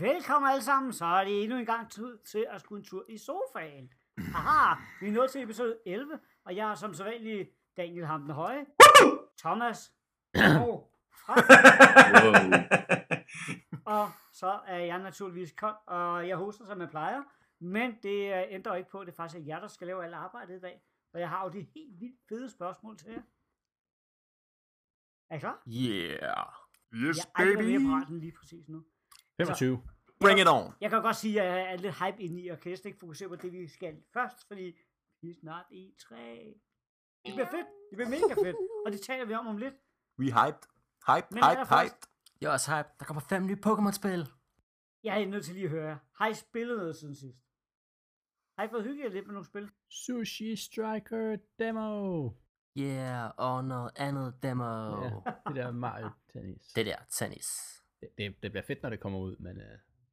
Velkommen alle sammen, så er det endnu en gang tid til at skulle en tur i sofaen. Haha, vi er nået til episode 11, og jeg er som sædvanlig Daniel Hamden Høje, Thomas, og og så er jeg naturligvis kold, og jeg hoster som jeg plejer, men det øh, ændrer ikke på, at det faktisk er jer, der skal lave alt arbejdet i dag, og jeg har jo de helt vildt fede spørgsmål til jer. Er I klar? Yeah. Yes, Jeg er baby. mere parat end lige præcis nu. 25. Bring it on. Jeg kan godt sige, at jeg er lidt hype inde i, og kan ikke fokusere på det, vi skal først, fordi vi er snart i 3. Det bliver fedt. Det bliver mega fedt. Og det taler vi om om lidt. We hyped. Hype, Men hype, allerførst- hype. Jeg er også hype. Der kommer fem nye Pokémon-spil. Jeg er nødt til lige at høre. Har I spillet noget siden sidst? Har I fået hygget lidt med nogle spil? Sushi Striker Demo. Yeah, og noget andet demo. Ja, det der Mario Tennis. Det der, tennis. Det, det, det bliver fedt, når det kommer ud, men uh,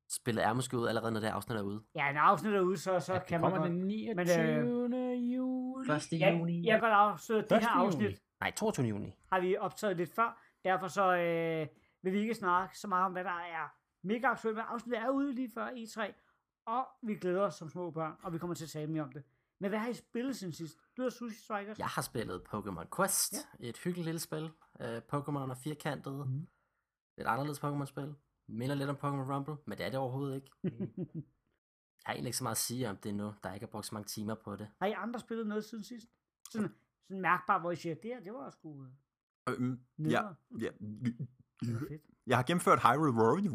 Spillet er måske ud allerede, når det afsnit er ude. Ja, når afsnittet er ude, så, så ja, det kan man kommer godt... den 29. juli. 1. Jeg, juni. jeg kan godt afsløre, at det her 1. juni. afsnit Nej, 22. juni. har vi optaget lidt før. Derfor så øh, vil vi ikke snakke så meget om, hvad der er mega aktuelt. Men afsnittet er ude lige før E3. Og vi glæder os som små børn, og vi kommer til at tale mere om det. Men hvad har I spillet siden sidst? Du har Sushi Strikers? Jeg har spillet Pokémon Quest. Ja. Et hyggeligt lille spil. Uh, Pokémon er firkantet. Mhm. Lidt anderledes Pokémon-spil. Minder lidt om Pokémon Rumble, men det er det overhovedet ikke. Jeg har egentlig ikke så meget at sige om det nu, der ikke er brugt så mange timer på det. Har I andre spillet noget siden sidst? Sådan, sådan mærkbart, hvor I siger, det her, det var sgu øh, Øhm, ja, ja. Jeg har gennemført Hyrule Warriors.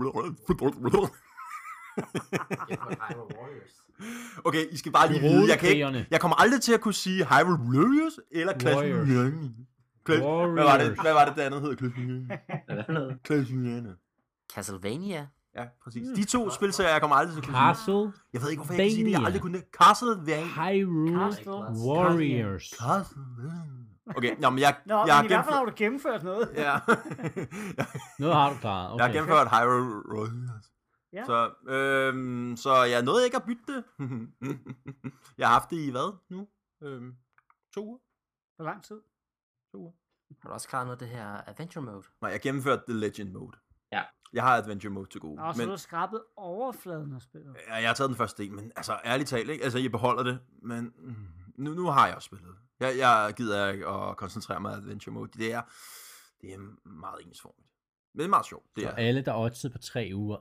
Okay, I skal bare lige vide, jeg, kan ikke, jeg kommer aldrig til at kunne sige Hyrule Warriors eller Clash Warriors. Royale. Clash- Hvad var det, Warriors. hvad var det, det andet hed? Clash Royale. Castlevania. Ja, præcis. De to spilserier, jeg kommer aldrig til at kunne. Castle Jeg ved ikke, hvorfor jeg kan sige det. Jeg har aldrig kunnet. Castlevania. Hyrule Castle. Warriors. Castlevania. Okay, nå, men jeg, Nå, jeg men har i hvert fald har gennemført... du gennemført noget. Ja. Noget har du klaret. Jeg har Okay. gennemført Hyrule Warriors. Ja. Så, øhm, så jeg nåede ikke at bytte det. jeg har haft det i hvad nu? Øhm, to uger? Hvor lang tid? To uger. Har du også klaret noget af det her Adventure Mode? Nej, jeg gennemførte The Legend Mode. Ja. Jeg har Adventure Mode til gode. Og så men, har du skrabet overfladen af spillet. ja, jeg har taget den første del, men altså ærligt talt, ikke? Altså, jeg beholder det, men mm, nu, nu har jeg også spillet. Jeg, jeg gider ikke at koncentrere mig om Adventure Mode. Det er, det er meget ensformigt. Men det er meget sjovt. Det Så er. alle, der oddsede på tre uger.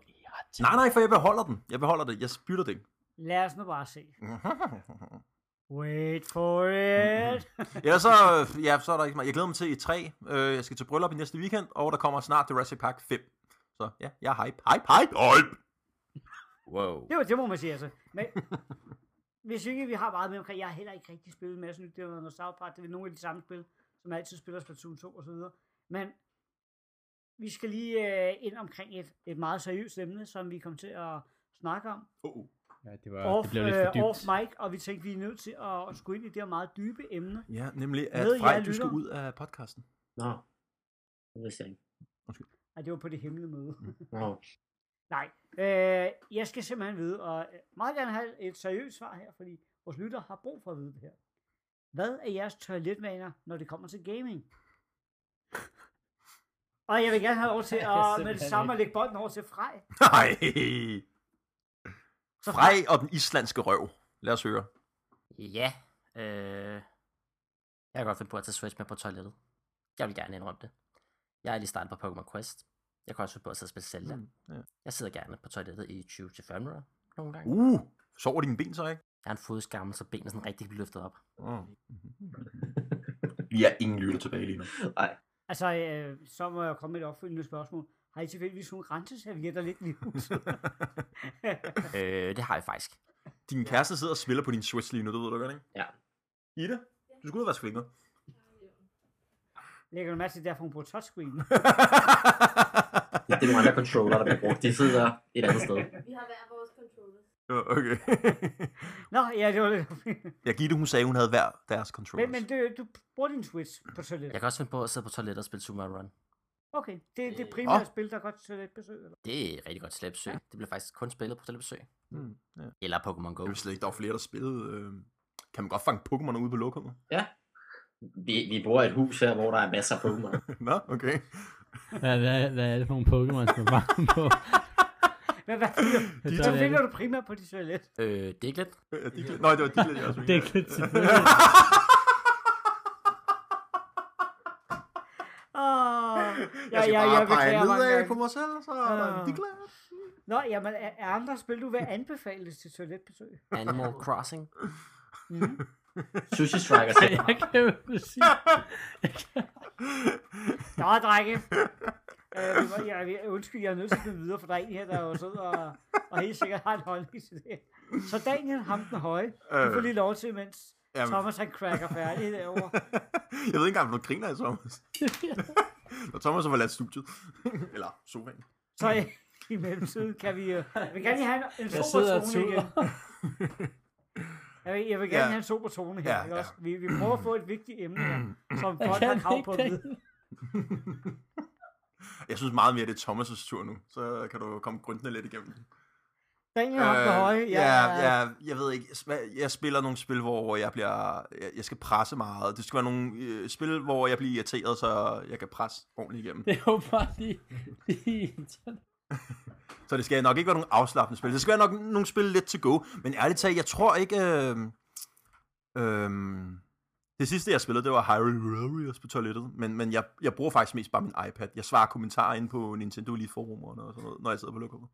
Nej, nej, for jeg beholder den. Jeg beholder det. Jeg bytter det. Lad os nu bare se. Wait for it. Ellers så, ja, så er der ikke meget. Jeg glæder mig til E3. Øh, jeg skal til bryllup i næste weekend, og der kommer snart Jurassic Park 5. Så ja, jeg er hype. Hype, hype, hype! Wow. Det, var, det må man sige, altså. Men hvis ikke vi har meget med omkring, jeg har heller ikke rigtig spillet masse nyt. Det var noget South Park, det er nogle af de samme spil, som altid spiller Splatoon 2 og så videre. Men vi skal lige øh, ind omkring et, et meget seriøst emne, som vi kommer til at snakke om. Uh, Ja, det, var, Off, det blev lidt for øh, dybt. off mic, og vi tænkte, vi er nødt til at, at skulle ind i det her meget dybe emne. ja, nemlig at Frej, jer du skal ud af podcasten. Nå. Det vidste jeg ikke. Ej, det var på det hemmelige møde. Nå. Nej, øh, jeg skal simpelthen vide, og meget gerne have et seriøst svar her, fordi vores lytter har brug for at vide det her. Hvad er jeres toiletvaner, når det kommer til gaming? Og jeg vil gerne have lov til at med det samme at lægge bolden over til Frej. Nej. Så Frej og den islandske røv. Lad os høre. Ja, øh... Jeg kan godt finde på at tage Switch med på toilettet. Jeg vil gerne indrømme det. Jeg er lige startet på Pokémon Quest. Jeg kan også finde på at sidde og spille Zelda. Mm. ja. Jeg sidder gerne på toilettet i 20-25 minutter nogle gange. Uh, sover dine ben så ikke? Jeg har en fodskammel, så benene sådan rigtig kan blive løftet op. Uh. Vi er ingen lytter tilbage lige nu. Nej. Altså, øh, så må jeg komme med et opfølgende spørgsmål. Har I tilfældigvis nogle renseservietter lidt i huset? øh, det har jeg faktisk. Din kæreste sidder og spiller på din Switch lige nu, det ved du godt, ikke? Ja. Ida, du skal ud og vaske fingre. Lægger du mærke til, derfor hun bruger touchscreen? Det, det er nogle andre controller, der bliver brugt. De sidder et andet sted. Vi har hver vores controllers. Ja, okay. Nå, ja, det var lidt... ja, Gitte, hun sagde, hun havde hver deres controllers. men, men du, du bruger din Switch på toilettet? Jeg kan også finde på at sidde på toilettet og spille Super Mario Run. Okay, det er det primære Åh. spil, der godt til et besøg, eller? Det er et rigtig godt slæbesøg. Det bliver faktisk kun spillet på slæbesøg. Hmm, ja. Eller Pokémon Go. Jeg slet ikke, der var flere, der spillede. Øh... Kan man godt fange Pokémon ude på lokummet? Ja. Vi, vi bor i et hus her, hvor der er masser af Pokémon. Nå, okay. Hvad, hvad, hvad er det for nogle Pokémon, som er på? Hvad, hvad Det så er finder du primært på dit toilet. Øh, Diglett. Ja, Diglett. Nå, det var Diglett, jeg også Det er lidt til Åh, Jeg skal ja, bare jeg pege nedad på mig selv, så er der Ah. Diglett. Nå, jamen, er, andre spil, du vil anbefales til toiletbesøg? Animal Crossing. Mm. Sushi Strikers. Jeg kan jo ikke sige. Nå, drenge. Øh, jeg, jeg, undskyld, jeg er nødt til at gå videre, for der er en her, der jo sidder og, og helt sikkert har en holdning til det. Så Daniel, ham den høje, du Øh. får lige lov til, mens Jamen. Thomas han cracker færdig derovre. Jeg ved ikke engang, om du griner i Thomas. Når Thomas har forladt studiet. Eller sofaen. Så i, i mellemtiden kan vi... Øh, jeg vil gerne lige have en, en Jeg sober sidder og tone igen. tuder. Jeg vil, jeg vil gerne Ja. have en sober tone her. Ja, ikke ja. også? Vi, vi prøver at få et vigtigt emne her, som Jeg folk har kan krav ikke på at det. vide. Jeg synes meget mere, det er Thomas' tur nu. Så kan du komme grundende lidt igennem. Daniel, ham den høje. Øh, ja, ja, jeg ved ikke. Jeg spiller nogle spil, hvor jeg bliver, jeg- jeg skal presse meget. Det skal være nogle øh, spil, hvor jeg bliver irriteret, så jeg kan presse ordentligt igennem. Det er jo bare lige... lige Så det skal nok ikke være nogle afslappende spil. Det skal være nok nogle spil lidt til go. Men ærligt talt, jeg tror ikke... Øh, øh, det sidste, jeg spillede, det var Hyrule Warriors på toilettet. Men, men jeg, jeg bruger faktisk mest bare min iPad. Jeg svarer kommentarer ind på Nintendo Elite forumerne og sådan noget, når jeg sidder på lokummet.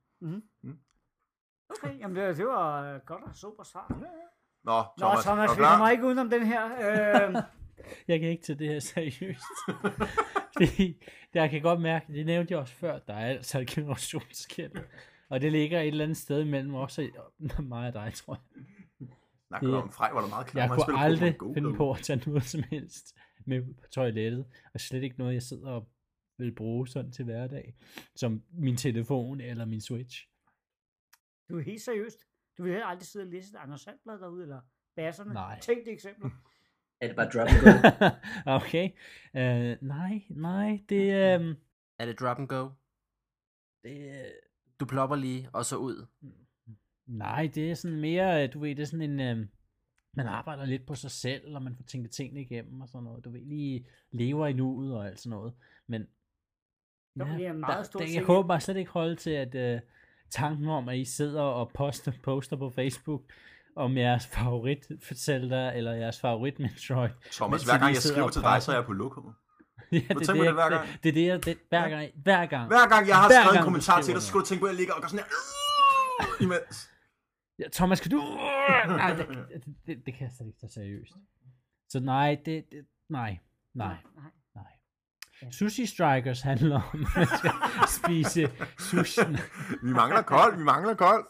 Okay, jamen det, det var godt og sober svar. Nå, Nå, Thomas, Thomas, er du vi kommer ikke udenom den her. Øh, Jeg kan ikke tage det her seriøst. Fordi jeg kan godt mærke, det nævnte jeg også før, der er altså et generationsskæld. Og det ligger et eller andet sted mellem også mig og dig, tror jeg. Snakker du om Frej, var der meget klar. Jeg Han kunne aldrig Go, finde på at tage noget som helst med på toilettet. Og slet ikke noget, jeg sidder og vil bruge sådan til hverdag. Som min telefon eller min Switch. Du er helt seriøst. Du vil heller aldrig sidde og læse et Anders Sandblad derude, eller basserne. Nej. Tænk det eksempel. Er det bare drop and go? okay. Uh, nej, nej, det, um, Er det drop and go? det, Du plopper lige, og så ud. Nej, det er sådan mere, øh, du ved, det er sådan en, øh, man arbejder lidt på sig selv, og man får tænkt tingene igennem og sådan noget. Du ved, lige lever i nuet og alt sådan noget. Men Jo, det er en meget stor det, ting. jeg kunne bare slet ikke holde til, at øh, tanken om, at I sidder og poster, poster på Facebook om jeres favorit Zelda eller jeres favorit Metroid. Thomas, hver gang jeg skriver til dig, så er jeg på lokummet. ja, tænker det, det, det hver det, gang? det, er det, jeg- det, hver gang, hver gang. Hver gang jeg har Hver skrevet en kommentar til dig, så skal du tænke på, at jeg ligger og gør sådan her. Imens. Ja, Thomas, kan du... Nej, det, det, det, det kan jeg slet ikke tage seriøst. Så nej, det, det nej, nej, nej. Sushi Strikers handler om, at man skal spise sushi. Vi mangler kold, vi mangler kold.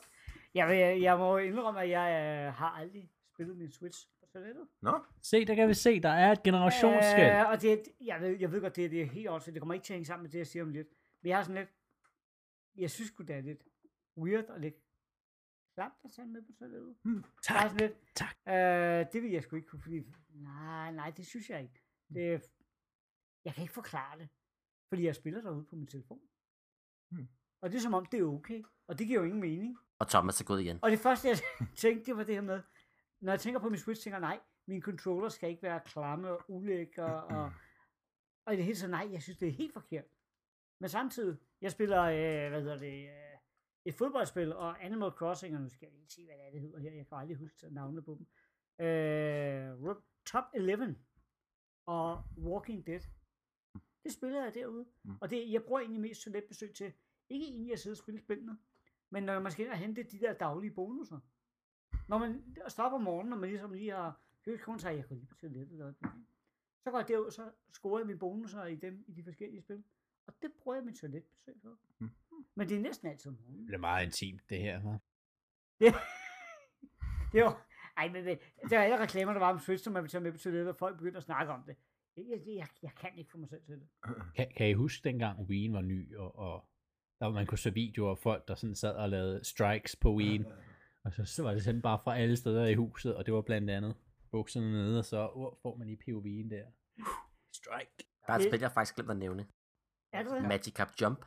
Jeg, vil, jeg må indrømme, at jeg øh, har aldrig spillet min Switch på toilettet. Nå, Se, der kan vi se, der er et generationsskæld. Øh, og det, jeg, ved, jeg ved godt, det, det er helt åndssvagt. Det kommer ikke til at hænge sammen med det, jeg siger om lidt. Men jeg har sådan lidt... Jeg synes sgu, det er lidt weird og lidt klamt at tage med på toilettet. Hmm. Tak. Sådan lidt, tak. Øh, det vil jeg sgu ikke kunne, fordi... Nej, nej, det synes jeg ikke. Det, jeg kan ikke forklare det. Fordi jeg spiller derude på min telefon. Hmm. Og det er som om, det er okay. Og det giver jo ingen mening. Og Thomas er gået igen. Og det første, jeg tænkte, det var det her med, når jeg tænker på min Switch, tænker jeg, nej, min controller skal ikke være klamme og ulækre, og, og i det hele taget, nej, jeg synes, det er helt forkert. Men samtidig, jeg spiller, øh, hvad hedder det, øh, et fodboldspil, og Animal Crossing, og nu skal jeg lige se, hvad det er, det hedder her, jeg kan aldrig huske navnene på dem. Øh, Top 11 og Walking Dead. Det spiller jeg derude. Mm. Og det, jeg bruger egentlig mest toiletbesøg til, ikke egentlig at sidde og spille spillene, men når man skal ind og hente de der daglige bonusser. Når man stopper om morgenen, når man ligesom lige har hørt kun sig, jeg går lige på toilettet, og så går jeg derud, så scorer jeg mine bonusser i dem, i de forskellige spil. Og det bruger jeg mit toiletbesøg for. Mm. Men det er næsten altid om morgenen. Det er meget intimt, det her. hva'? Det, det var, ej, men det, der er alle reklamer, der var om som man vil tage med på toilettet, og folk begynder at snakke om det. Jeg, jeg, jeg, jeg kan ikke få mig selv til det. Kan, kan I huske dengang Wien var ny, og, og der man kunne se videoer af folk, der sådan sad og lavede strikes på Wien. Og så, så var det sådan bare fra alle steder i huset, og det var blandt andet bukserne nede, og så uh, får man lige POV'en der. Strike. Der er et spil, jeg faktisk glemt at nævne. Er det det? Magikarp Jump.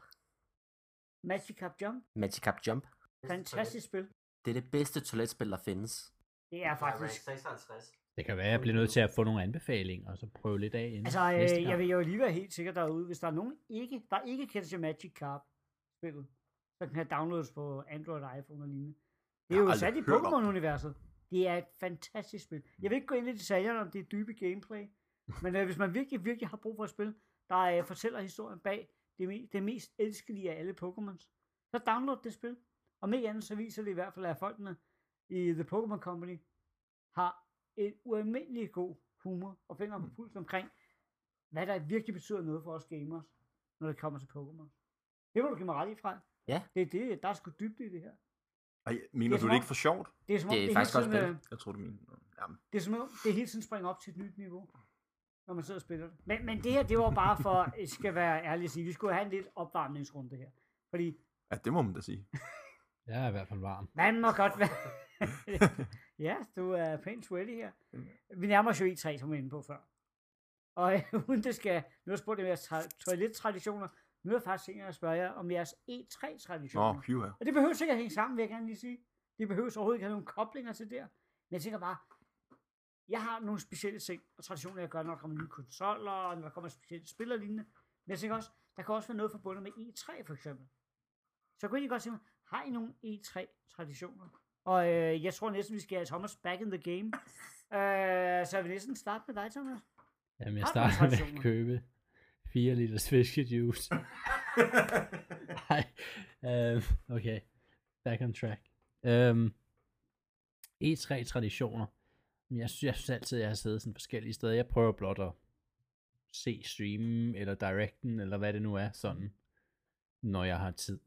Magic Cup Jump. Magikarp Jump. Fantastisk spil. Det er det bedste toiletspil, der findes. Det er faktisk... 56. Det kan være, at jeg bliver nødt til at få nogle anbefalinger, og så prøve lidt af inden Altså, øh, jeg vil jo lige være helt sikker derude, hvis der er nogen, ikke, der ikke kender til Magic Carp spillet, så kan downloades på Android og iPhone og lignende. Det Jeg er jo sat i. Pokémon-universet. Det er et fantastisk spil. Jeg vil ikke gå ind i detaljerne om det er dybe gameplay, men øh, hvis man virkelig, virkelig har brug for et spil, der øh, fortæller historien bag det, me- det mest elskelige af alle Pokémons, så download det spil. Og med andet, så viser det i hvert fald, at folkene i The Pokémon Company har en ualmindelig god humor og finger på pulsen omkring, hvad der virkelig betyder noget for os gamers, når det kommer til Pokémon. Det må du give mig ret i, Frej. Ja. Det er det, der er sgu dybde i det her. Ej, mener Det er du det ikke for sjovt? Det er som om, Det er hele faktisk tiden, spil. øh, Jeg tror, du mener. Jamen, det er som om, det hele tiden springer op til et nyt niveau, når man sidder og spiller det. Men, men det her, det var bare for, jeg skal være ærlig at sige, vi skulle have en lidt opvarmningsrunde her. Fordi ja, det må man da sige. Jeg er i hvert fald varm. man må godt være... ja, du er pænt sweaty her. Vi nærmer os jo E3, som vi var inde på før. Og øh, uden det skal... Nu har jeg spurgt om jeres tra- toilettraditioner. Nu er jeg faktisk tænkt at spørge jer om jeres E3-traditioner. Nå, phew, ja. Og det behøver sikkert at hænge sammen, vil jeg gerne lige sige. Det behøver overhovedet ikke have nogle koblinger til der. Men jeg tænker bare, jeg har nogle specielle ting og traditioner, jeg gør, når der kommer nye konsoller, og når der kommer specielle spil og lignende. Men jeg tænker også, der kan også være noget forbundet med E3 for eksempel. Så jeg kunne egentlig godt mig, har I nogle E3-traditioner? Og øh, jeg tror næsten, vi skal have Thomas back in the game. Øh, så vil næsten starte med dig, Thomas. Jamen, jeg starter med at traditioner? købe 4 liter fiskejuice. Nej, øhm, okay. Back on track. Øhm, E3-traditioner. Men Jeg synes, jeg synes altid, at jeg har siddet sådan forskellige steder. Jeg prøver blot at se streamen, eller directen, eller hvad det nu er, sådan, når jeg har tid.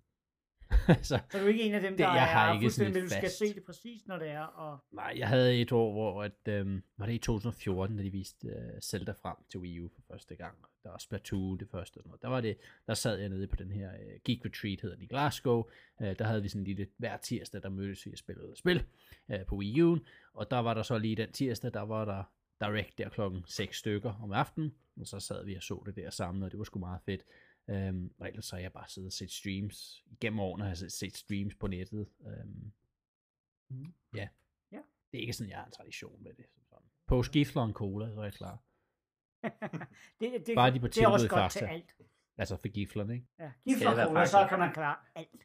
så, Så er du ikke en af dem, Det- der jeg har er ikke sådan men du skal fast- se det præcis, når det er. Og nej, jeg havde et år, hvor, at, øhm, var det i 2014, da de viste øh, Zelda frem til Wii U for første gang. Der var Splatoon det første. og noget. Der, var det, der sad jeg nede på den her øh, Geek Retreat, hedder den i Glasgow. Øh, der havde vi sådan en lille, hver tirsdag, der mødtes vi og spillede spil øh, på Wii U'en. Og der var der så lige den tirsdag, der var der direct der klokken 6 stykker om aftenen. Og så sad vi og så det der sammen, og det var sgu meget fedt. Øhm, og ellers så har jeg bare siddet og set streams. Gennem årene har jeg set- streams på nettet. Øhm, Mhm. ja. Ja. Det er ikke sådan, jeg har en tradition med det. som sådan. På skifler en cola, så er jeg klar. det, det, Bare de på det er også godt til Fakta. alt. Altså for giflerne, ikke? Ja, være og cola, så kan man klare alt. Det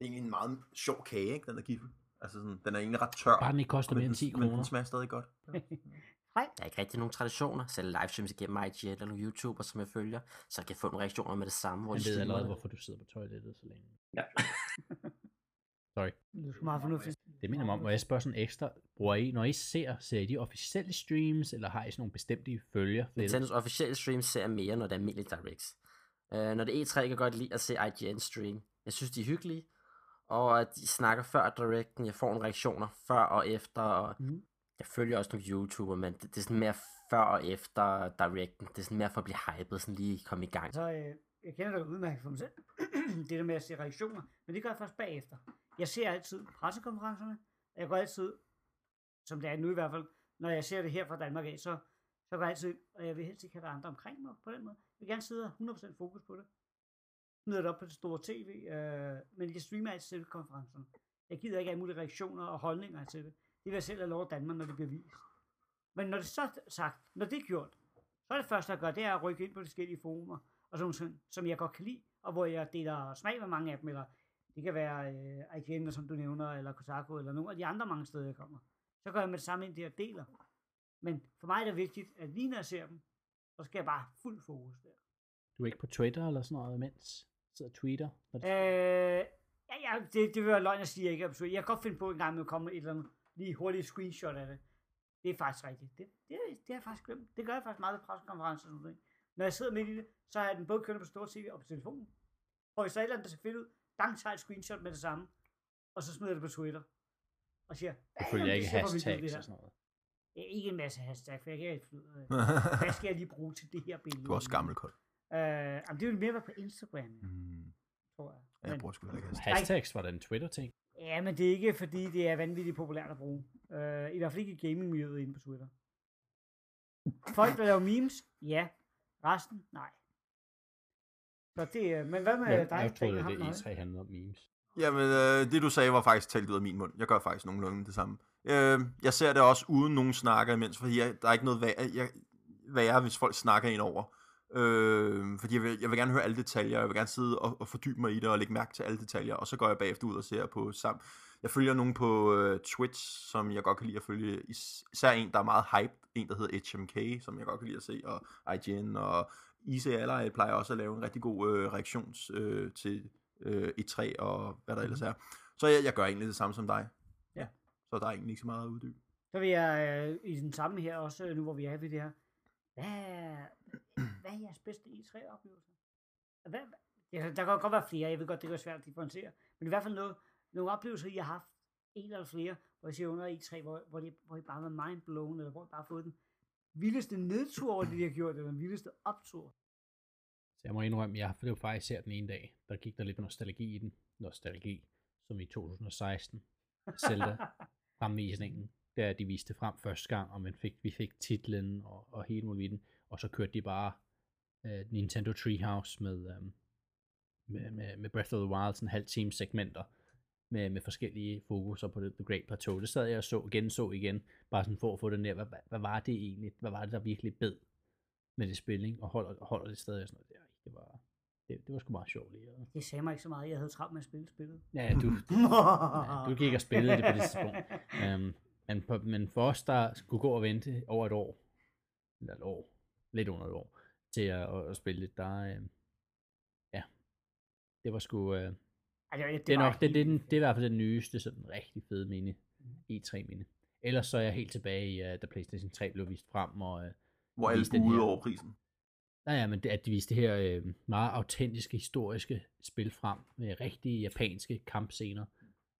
er egentlig en meget sjov kage, ikke, den der giffel. Altså sådan, den er egentlig ret tør. Bare den ikke koster mere end den- 10 Men den kroner. smager stadig godt. Der er ikke rigtig nogen traditioner. Selv livestreams igennem IGN eller nogle YouTuber, som jeg følger, så jeg kan få nogle reaktioner med det samme, hvor Jeg de ved allerede, det. hvorfor du sidder på toilettet så længe. Ja. Sorry. Det er meget fornuftigt. Det minder mig om, må jeg spørge sådan ekstra, bruger I, når I ser, ser I de officielle streams, eller har I sådan nogle bestemte følger? Nintendos officielle streams ser jeg mere, når det er almindelige directs. Uh, når det er E3, kan jeg godt lide at se IGN stream. Jeg synes, de er hyggelige, og at de snakker før directen. Jeg får nogle reaktioner før og efter, og Mhm jeg følger også nogle YouTuber, men det, det er sådan mere før og efter directen. Det er sådan mere for at blive hypet, sådan lige komme i gang. Så øh, jeg kender det udmærket for mig selv. det der med at se reaktioner. Men det gør jeg først bagefter. Jeg ser altid pressekonferencerne. og Jeg går altid, som det er nu i hvert fald, når jeg ser det her fra Danmark af, så, så går jeg altid, og jeg vil helst ikke have der andre omkring mig på den måde. Jeg vil gerne sidde 100% fokus på det. Smider det op på det store tv, øh, men jeg streamer altid selve konferencerne. Jeg gider ikke have mulige reaktioner og holdninger til det. Det vil jeg selv have lov Danmark, når det bliver vist. Men når det så er sagt, når det er gjort, så er det første, jeg gør, det er at rykke ind på de forskellige forumer, og sådan ting, som jeg godt kan lide, og hvor jeg deler smag med mange af dem, eller det kan være øh, IGN, som du nævner, eller Kotaku, eller nogle af de andre mange steder, jeg kommer. Så går jeg med det samme ind der og deler. Men for mig er det vigtigt, at lige når jeg ser dem, så skal jeg bare fuld fokus der. Du er ikke på Twitter eller sådan noget, mens sidder og tweeter? Det- Øh, ja, ja, det, det vil være løgn at sige, at jeg ikke er på Twitter. Jeg kan godt finde på en gang med at komme et eller andet lige hurtigt screenshot af det. Det er faktisk rigtigt. Det, det, det har jeg faktisk glemt. Det gør jeg faktisk meget ved pressekonferencer og sådan noget. Når jeg sidder midt i det, så har jeg den både kørende på store tv og på telefonen. Og hvis der er et eller andet, der ser fedt ud, dang tager et screenshot med det samme. Og så smider jeg det på Twitter. Og siger, Du "Damn, følger det ikke hashtags her." og sådan noget. Ja, ikke en masse hashtag, for jeg kan ikke af, hvad skal jeg lige bruge til det her billede. Du er også gammel, Kold. Øh, jamen, det vil mere være på Instagram, Mm. tror jeg. Ja, jeg Men- bruger sgu ikke hashtag. Hashtags var da en Twitter-ting. Ja, men det er ikke, fordi det er vanvittigt populært at bruge. Uh, I hvert fald ikke i gaming-miljøet inde på Twitter. Folk, der laver memes, ja. Resten, nej. Så det er, men hvad med Ja, dig? jeg troede, det Hammer? E3 handlede om memes. Jamen, øh, det du sagde var faktisk talt ud af min mund. Jeg gør faktisk nogenlunde det samme. Øh, jeg ser det også uden nogen snakker imens, fordi jeg, der er ikke noget værre, jeg, værre, hvis folk snakker ind over. Øh, fordi jeg vil, jeg vil gerne høre alle detaljer, jeg vil gerne sidde og, og fordybe mig i det og lægge mærke til alle detaljer, og så går jeg bagefter ud og ser på sammen. Jeg følger nogen på øh, Twitch, som jeg godt kan lide at følge. Is- Især en, der er meget hype, en der hedder HMK, som jeg godt kan lide at se, og IGN, og Easy Ally plejer også at lave en rigtig god øh, reaktions øh, til øh, E3 og hvad der ellers er. Så jeg, jeg gør egentlig det samme som dig. Ja. Så der er egentlig ikke så meget at uddybe. Så vil jeg øh, i den samme her også, øh, nu hvor vi er ved det her. Hvad hvad er jeres bedste E3-oplevelse? Hvad, ja, der kan godt være flere, jeg ved godt, det være svært at differentiere. Men i hvert fald noget, nogle oplevelser, I har haft, en eller flere, hvor I siger under E3, hvor, hvor, det, hvor I bare var mind blown, eller hvor I bare har fået den vildeste nedtur over det, de har gjort, eller den vildeste optur. Så jeg må indrømme, jeg det var faktisk her den ene dag, der gik der lidt nostalgi i den. Nostalgi, som i 2016. Zelda fremvisningen, da de viste frem første gang, og man fik, vi fik titlen og, og hele muligheden, og så kørte de bare uh, Nintendo Treehouse med, um, med, med, med Breath of the Wild, sådan halv time segmenter, med, med forskellige fokuser på det, The Great Plateau. Det sad jeg og så, genså igen, bare sådan for at få det ned. Hvad, hvad, hvad var det egentlig? Hvad var det, der virkelig bed med det spil, ikke? Og holder, holder det stadig sådan noget. Det, det var, det, det var sgu meget sjovt lige. at- Det sagde mig ikke så meget, jeg havde travlt med at spille spillet. Ja, du, ja, du gik og spillede det på det tidspunkt. Um, men, men for os, der skulle gå og vente over et år, eller et år, lidt under et år, til at, at, spille det, der, øh, ja, det var sgu, øh, Altså, det, det, er var nok, det, det, den, det er i hvert fald den nyeste, sådan rigtig fede minde, E3-minde. Ellers så er jeg helt tilbage i, uh, da PlayStation 3 blev vist frem, og uh, Hvor alle buede over prisen. Nej, ja, men det, at de viste det her øh, meget autentiske, historiske spil frem med rigtige japanske kampscener.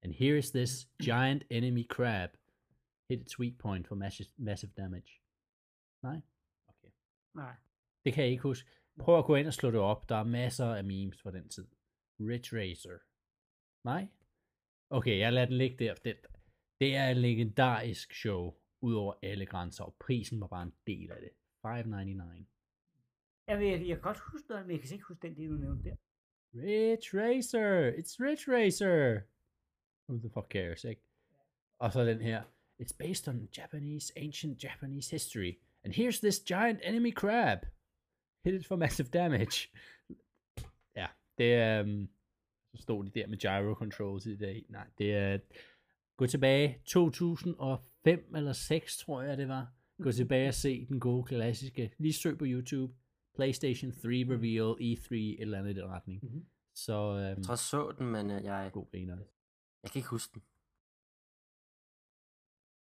And here is this giant enemy crab. Hit its weak point for massive, massive damage. Nej? Nej. Det kan jeg ikke huske. Prøv at gå ind og slå det op. Der er masser af memes fra den tid. Ridge Racer. Nej? Okay, jeg lader den ligge der. Det, det er et legendarisk show, ud over alle grænser, og prisen var bare en del af det. 5,99. Jeg, vil, jeg kan godt huske noget, men jeg kan ikke huske den del, du nævnte der. Ridge Racer! It's Ridge Racer! Who the fuck cares, ikke? Og så den her. It's based on Japanese, ancient Japanese history. And here's this giant enemy crab. Hit it for massive damage. Ja, det er... Um, så stod de der med gyro controls i dag. Nej, det er... Gå tilbage 2005 eller 6, tror jeg det var. Gå tilbage og se den gode klassiske. Lige søg på YouTube. PlayStation 3 Reveal E3, et eller andet i den retning. Mhm. Så øhm, Jeg tror, jeg så den, men øh, jeg, god griner. jeg kan ikke huske den.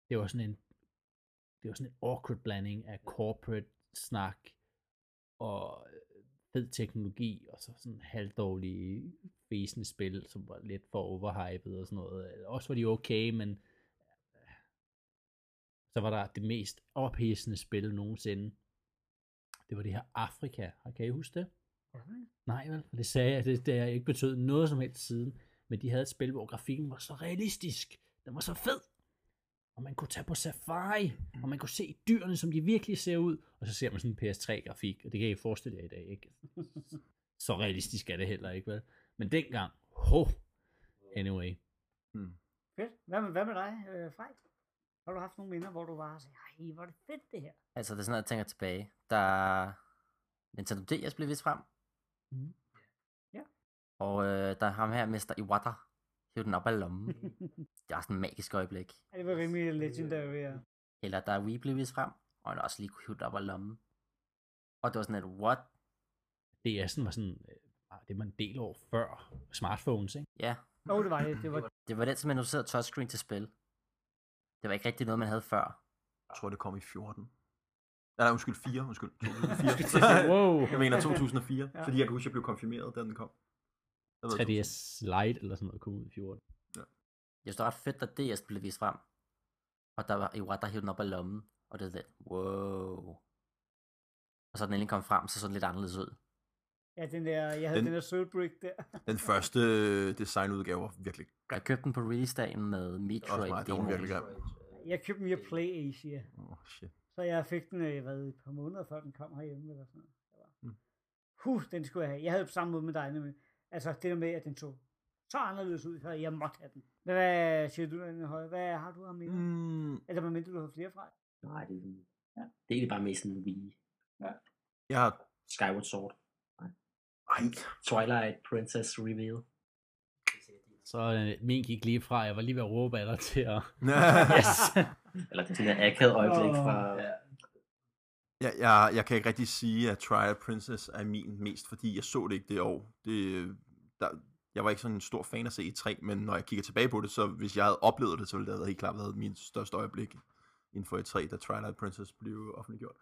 Det var sådan en det var sådan en awkward blanding af corporate snak og øh, fed teknologi og så sådan halvdårlige fæsende spil, som var lidt for overhyped og sådan noget. Også var de okay, men øh, så var der det mest ophidsende spil nogensinde. Det var det her Afrika. Kan I huske det? Nej, vel? Det sagde jeg, det, det har ikke betydet noget som helst siden. Men de havde et spil, hvor grafikken var så realistisk. Den var så fed. Og man kunne tage på safari, og man kunne se dyrene, som de virkelig ser ud. Og så ser man sådan en PS3-grafik, og det kan I forestille jer i dag, ikke? Så realistisk er det heller ikke, vel? Men dengang, ho! Anyway. Hmm. Fedt. Hvad med, hvad med dig, øh, Frej? Har du haft nogle minder, hvor du bare sagde, ej, hvor er det fedt det her? Altså, det er sådan, at jeg tænker tilbage. Da Nintendo DS blev vist frem. Mhm. Ja. Og øh, der er ham her, Mr. Iwata. Hiv den op af lommen. det var sådan et magisk øjeblik. Ja, det var rimelig legendary, ja. Eller da Wii blev vist frem, og han også lige kunne hive den op af lommen. Og det var sådan et, what? DS'en var sådan, øh, det var en del år før smartphones, ikke? Ja, Åh, oh, det var det. Det var, det var den, som introducerede touchscreen til spil. Det var ikke rigtig noget, man havde før. Jeg tror, det kom i 14. Nej, undskyld, 4. Undskyld. 2004. wow! jeg mener 2004, Ja. ja. fordi jeg kan huske, at jeg blev konfirmeret, da den kom. Jeg ved, 3DS Lite eller sådan noget kom ud i 14. Jeg synes, det var ret fedt, at DS blev vist frem. Og der var Iwata hive den op af lommen. Og det var lidt, wow. Og så den endelig kom frem, så så den lidt anderledes ud. ja, den der, jeg havde den, Den- der Soulbrick der. Den første øh, designudgave var virkelig Jeg købte den på release-dagen med Metroid. Det var Demo. virkelig grim. Jeg købte den via Play Asia. Oh, shit. Så jeg fik den, øh, hvad, et par måneder før den kom herhjemme, eller sådan noget. Det var. Mm. Huh, den skulle jeg have. Jeg havde det på samme måde med dig, nemlig. Altså, det der med, at den så så anderledes ud, så jeg måtte have den. Men hvad siger du, den høje? Hvad har du af minder? Mm. Eller hvad mindre du har flere fra? Nej, det er, ja. det er egentlig bare mest sådan vi. jeg har Skyward Sword. Ej, Twilight Princess Reveal. Så øh, min gik lige fra, jeg var lige ved at råbe af dig til at... Yes. Eller det er sådan et akavet øjeblik fra... jeg, jeg, jeg kan ikke rigtig sige, at Trial Princess er min mest, fordi jeg så det ikke det år. Det, der, jeg var ikke sådan en stor fan af C3, men når jeg kigger tilbage på det, så hvis jeg havde oplevet det, så ville det helt klart været min største øjeblik inden for E3, da Twilight Princess blev offentliggjort.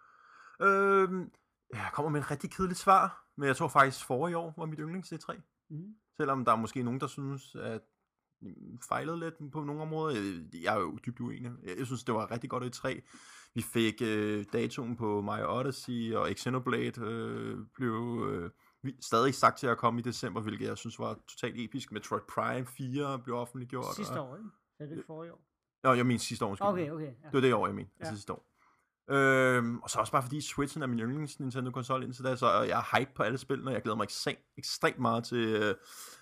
Øhm, jeg kommer med et rigtig kedeligt svar, men jeg tror faktisk forrige år var mit yndlings C3. Mm. Selvom der er måske nogen, der synes, at mm, fejlede lidt på nogle områder. Jeg, er jo dybt uenig. Jeg, synes, det var rigtig godt i 3. Vi fik øh, datoen på Mario Odyssey, og Xenoblade øh, blev øh, stadig sagt til at komme i december, hvilket jeg synes var totalt episk. Metroid Prime 4 blev offentliggjort. Sidste og, år, ikke? Er det forrige år? Nå, jeg mener sidste år. undskyld. Okay, okay. Ja. Det var det år, jeg mener. Ja. Ja. sidste år. Øhm, og så også bare fordi Switchen er min yndlings Nintendo-konsol indtil da, så jeg er hype på alle spillene. Jeg glæder mig ekstremt, ekstremt meget til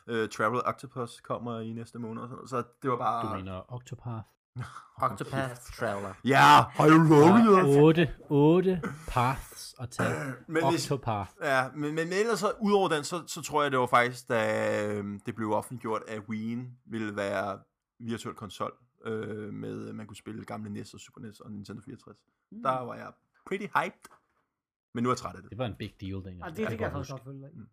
uh, uh, Travel Octopus kommer i næste måned. Og sådan. Så det var bare... Du mener Octopath? Octopath Traveler. Ja, har du er otte, otte paths at tage. Men hvis, Octopath. ja, men, men ellers så, udover den, så, så tror jeg, det var faktisk, da øhm, det blev offentliggjort, at Wii ville være virtuel konsol, øh, med man kunne spille gamle NES og Super NES og Nintendo 64. Mm. Der var jeg pretty hyped. Men nu er jeg træt af det. Det var en big deal dengang. Og det, kan det jeg kan jeg godt faktisk godt følge. Mm.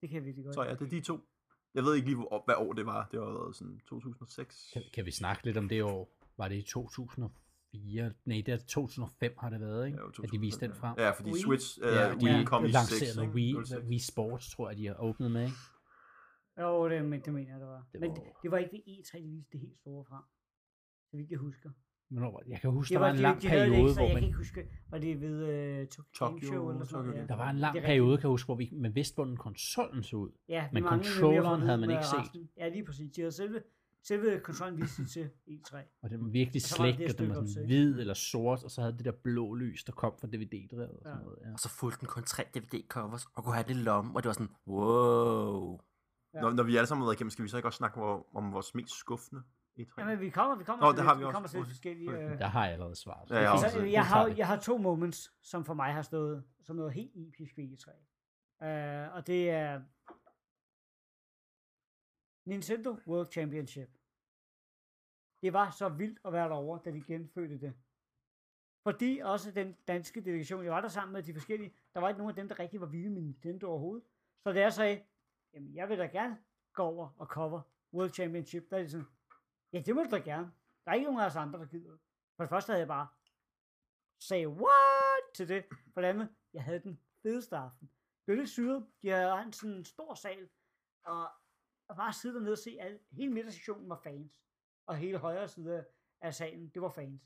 Det kan jeg virkelig godt. Så ja, det er de to. Jeg ved ikke lige, hvor, hvad år det var. Det været sådan 2006. Kan, kan vi snakke lidt om det år? Var det i 2004? Nej, det er 2005 har det været, ikke? Ja, at de viste den frem. Ja, fordi Wii? Switch øh, Ja, Wii kom i 6. lancerede ikke? Wii, 06. Wii Sports, tror jeg, de har åbnet med, ikke? Jo, det, men det mener jeg, det var. Det Men var- det, det var ikke ved E3, de viste det helt store frem. Så vidt jeg husker. Hvornår? Jeg kan huske, Det der var en lang de periode, hvor Jeg man... kan ikke huske, var det ved uh, Tokyo, Show eller sådan noget? Ja. Der var en lang er periode, kan jeg huske, hvor vi, man vidste, hvordan konsollen så ud. Ja, vi Men controlleren havde man ikke set. Ja, lige præcis. De havde selve, selve konsollen vist sig til E3. Og den var virkelig slægt, det og den var sådan hvid eller sort, og så havde det der blå lys, der kom fra DVD-drevet og sådan Ja. noget. Ja. Og så fulgte den kun tre DVD-covers, og kunne have det lomme, og det var sådan, wow. Ja. Når, når vi alle sammen har været igennem, skal vi så ikke også snakke om, om vores mest skuffende E3? Jamen, vi kommer, vi kommer Nå, til det har vi vi også. kommer til forskellige... Øh, Der har jeg allerede svaret. Ja, jeg har jeg, har, jeg har to moments, som for mig har stået som noget helt episk ved E3. Uh, og det er Nintendo World Championship. Det var så vildt at være derovre, da de genfødte det. Fordi også den danske delegation, jeg var der sammen med de forskellige, der var ikke nogen af dem, der rigtig var vilde med Nintendo overhovedet. Så da jeg sagde, jamen jeg vil da gerne gå over og cover World Championship, der er det sådan, ja det må du da gerne. Der er ikke nogen af os andre, der gider. For det første havde jeg bare sagde what til det. For det andet, jeg havde den fedeste aften. Det var lidt syret. De havde en sådan stor sal, og, og bare sidde dernede og se, at hele midtersektionen var fans. Og hele højre side af- salen, det var fans.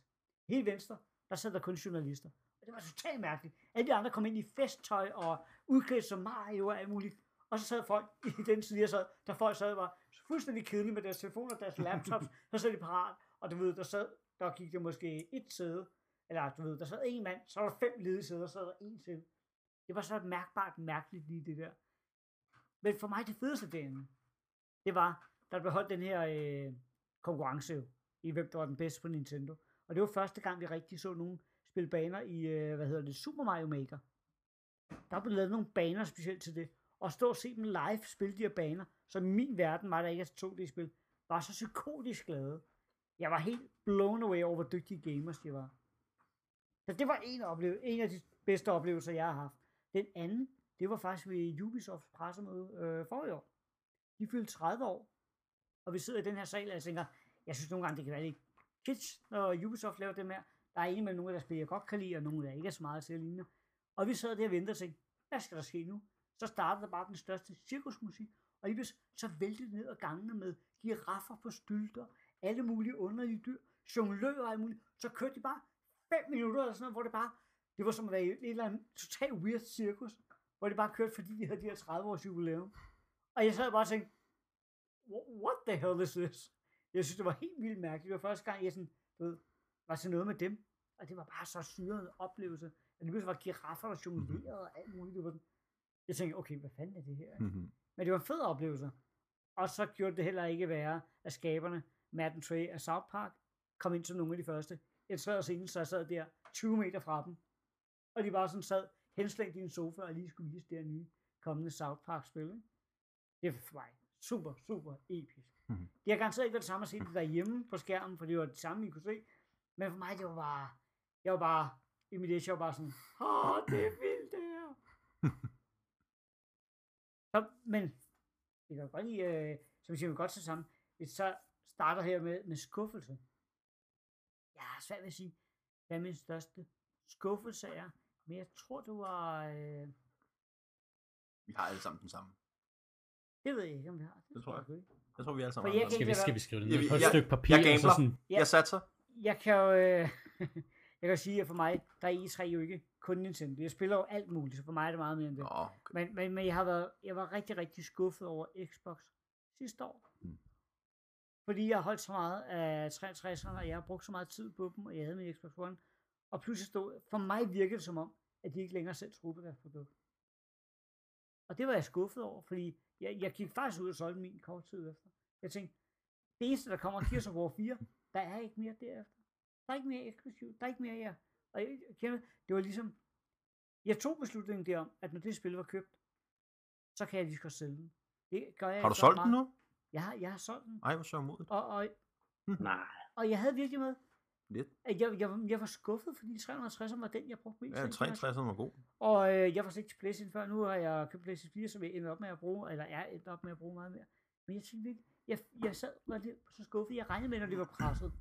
Hele venstre, der sad der kun journalister. Og det var totalt mærkeligt. Alle de andre kom ind i festtøj og udklædt som Mario og alt muligt. Og så sad folk i den side, jeg sad, der folk sad var fuldstændig kedelige med deres telefoner og deres laptops. så sad de parat, og du ved, der sad, der gik der måske et sæde, eller du ved, der sad en mand, så var der fem ledige sæder, så sad der en til. Det var så mærkbart mærkeligt lige det der. Men for mig det fedeste derinde, det var, der blev holdt den her øh, konkurrence jo, i hvem der var den bedste på Nintendo. Og det var første gang, vi rigtig så nogen spille baner i, øh, hvad hedder det, Super Mario Maker. Der blev lavet nogle baner specielt til det. Og stå og se dem live spille de her baner, som i min verden var der ikke er 2D-spil, var så psykotisk glade. Jeg var helt blown away over, hvor dygtige gamers de var. Så det var en, oplevelse, en af de bedste oplevelser, jeg har haft. Den anden, det var faktisk ved Ubisofts pressemøde øh, i år. De fyldte 30 år, og vi sidder i den her sal, og jeg tænker, jeg synes nogle gange, det kan være lidt kits, når Ubisoft laver det her. Der er en med nogle, der spiller, jeg godt kan lide, og nogle, der ikke er så meget til at ligne. Og vi sad der og ventede og tænkte, hvad skal der ske nu? Så startede der bare den største cirkusmusik, og lige så væltede det ned ad gangene med giraffer på stylter, alle mulige underlige dyr, jonglører og alt muligt. Så kørte de bare 5 minutter eller sådan noget, hvor det bare, det var som at være i et eller andet totalt weird cirkus, hvor det bare kørte, fordi de havde de her 30 års jubilæum. Og jeg sad bare og tænkte, what the hell is this? Jeg synes, det var helt vildt mærkeligt. Det var første gang, jeg sådan, du ved, var til noget med dem. Og det var bare så syret oplevelse. At det pludselig var giraffer, der jonglerede og alt muligt. Det var sådan, jeg tænkte, okay, hvad fanden er det her? Mhm. Men det var en fed oplevelse. Og så gjorde det heller ikke værre, at skaberne, Matt and Trey af South Park, kom ind til nogle af de første. Jeg træder scenen, så jeg sad der 20 meter fra dem. Og de bare sådan sad henslængt i en sofa og lige skulle vise det her nye kommende South Park-spil. Ikke? Det for mig super, super episk. Mhm. Det har garanteret ikke været det samme at se det derhjemme på skærmen, for det var det samme, I kunne se. Men for mig, det var bare, jeg var bare, i mit jeg var bare sådan, åh, det er vildt det her. så, men, det kan godt lide, øh, som siger, vi godt se sammen, hvis så starter her med, med skuffelse. Jeg har svært ved at sige, hvad min største skuffelse er, men jeg tror, det var, øh, Vi har alle sammen den samme. Det ved jeg ikke, om vi har. Det tror jeg. ikke. Jeg tror, vi alle sammen jeg har. Skal vi, skal vi skrive det Jeg- ned på et jeg- stykke papir? jeg og så gambler. sådan, Ja. Jeg satser. Jeg kan jo, øh, jeg kan sige, at for mig, der er E3 jo ikke kun Nintendo. Jeg spiller jo alt muligt, så for mig er det meget mere end det. Nå, okay. Men, men, men jeg, har været, jeg var rigtig, rigtig skuffet over Xbox sidste år. Mm. Fordi jeg har holdt så meget af 360'erne, og jeg har brugt så meget tid på dem, og jeg havde min Xbox One. Og pludselig stod, for mig virkede det som om, at de ikke længere selv troede på deres produkt. Og det var jeg skuffet over, fordi jeg, jeg gik faktisk ud og solgte min kort tid efter. Jeg tænkte, det eneste, der kommer, er Gears of War 4. Der er ikke mere derefter. Der er ikke mere eksklusivt. Der er ikke mere her. Og jeg, jeg kender, det var ligesom, jeg tog beslutningen derom, at når det spil var købt, så kan jeg lige godt sælge den. Det gør jeg Har du solgt ret den meget. nu? Jeg har, jeg har solgt den. Ej, hvor så modigt. Og, og, Nej. og jeg havde virkelig med, Lidt. jeg, jeg, jeg var skuffet, fordi 360 var den, jeg brugte mest. Ja, af i 63 var god. og øh, jeg var slet ikke til PlayStation før. Nu har jeg købt PlayStation 4, som jeg ender op med at bruge, eller er endt op med at bruge meget mere. Men jeg tænkte virkelig, jeg, jeg sad var lidt så skuffet. Jeg regnede med, når det var presset,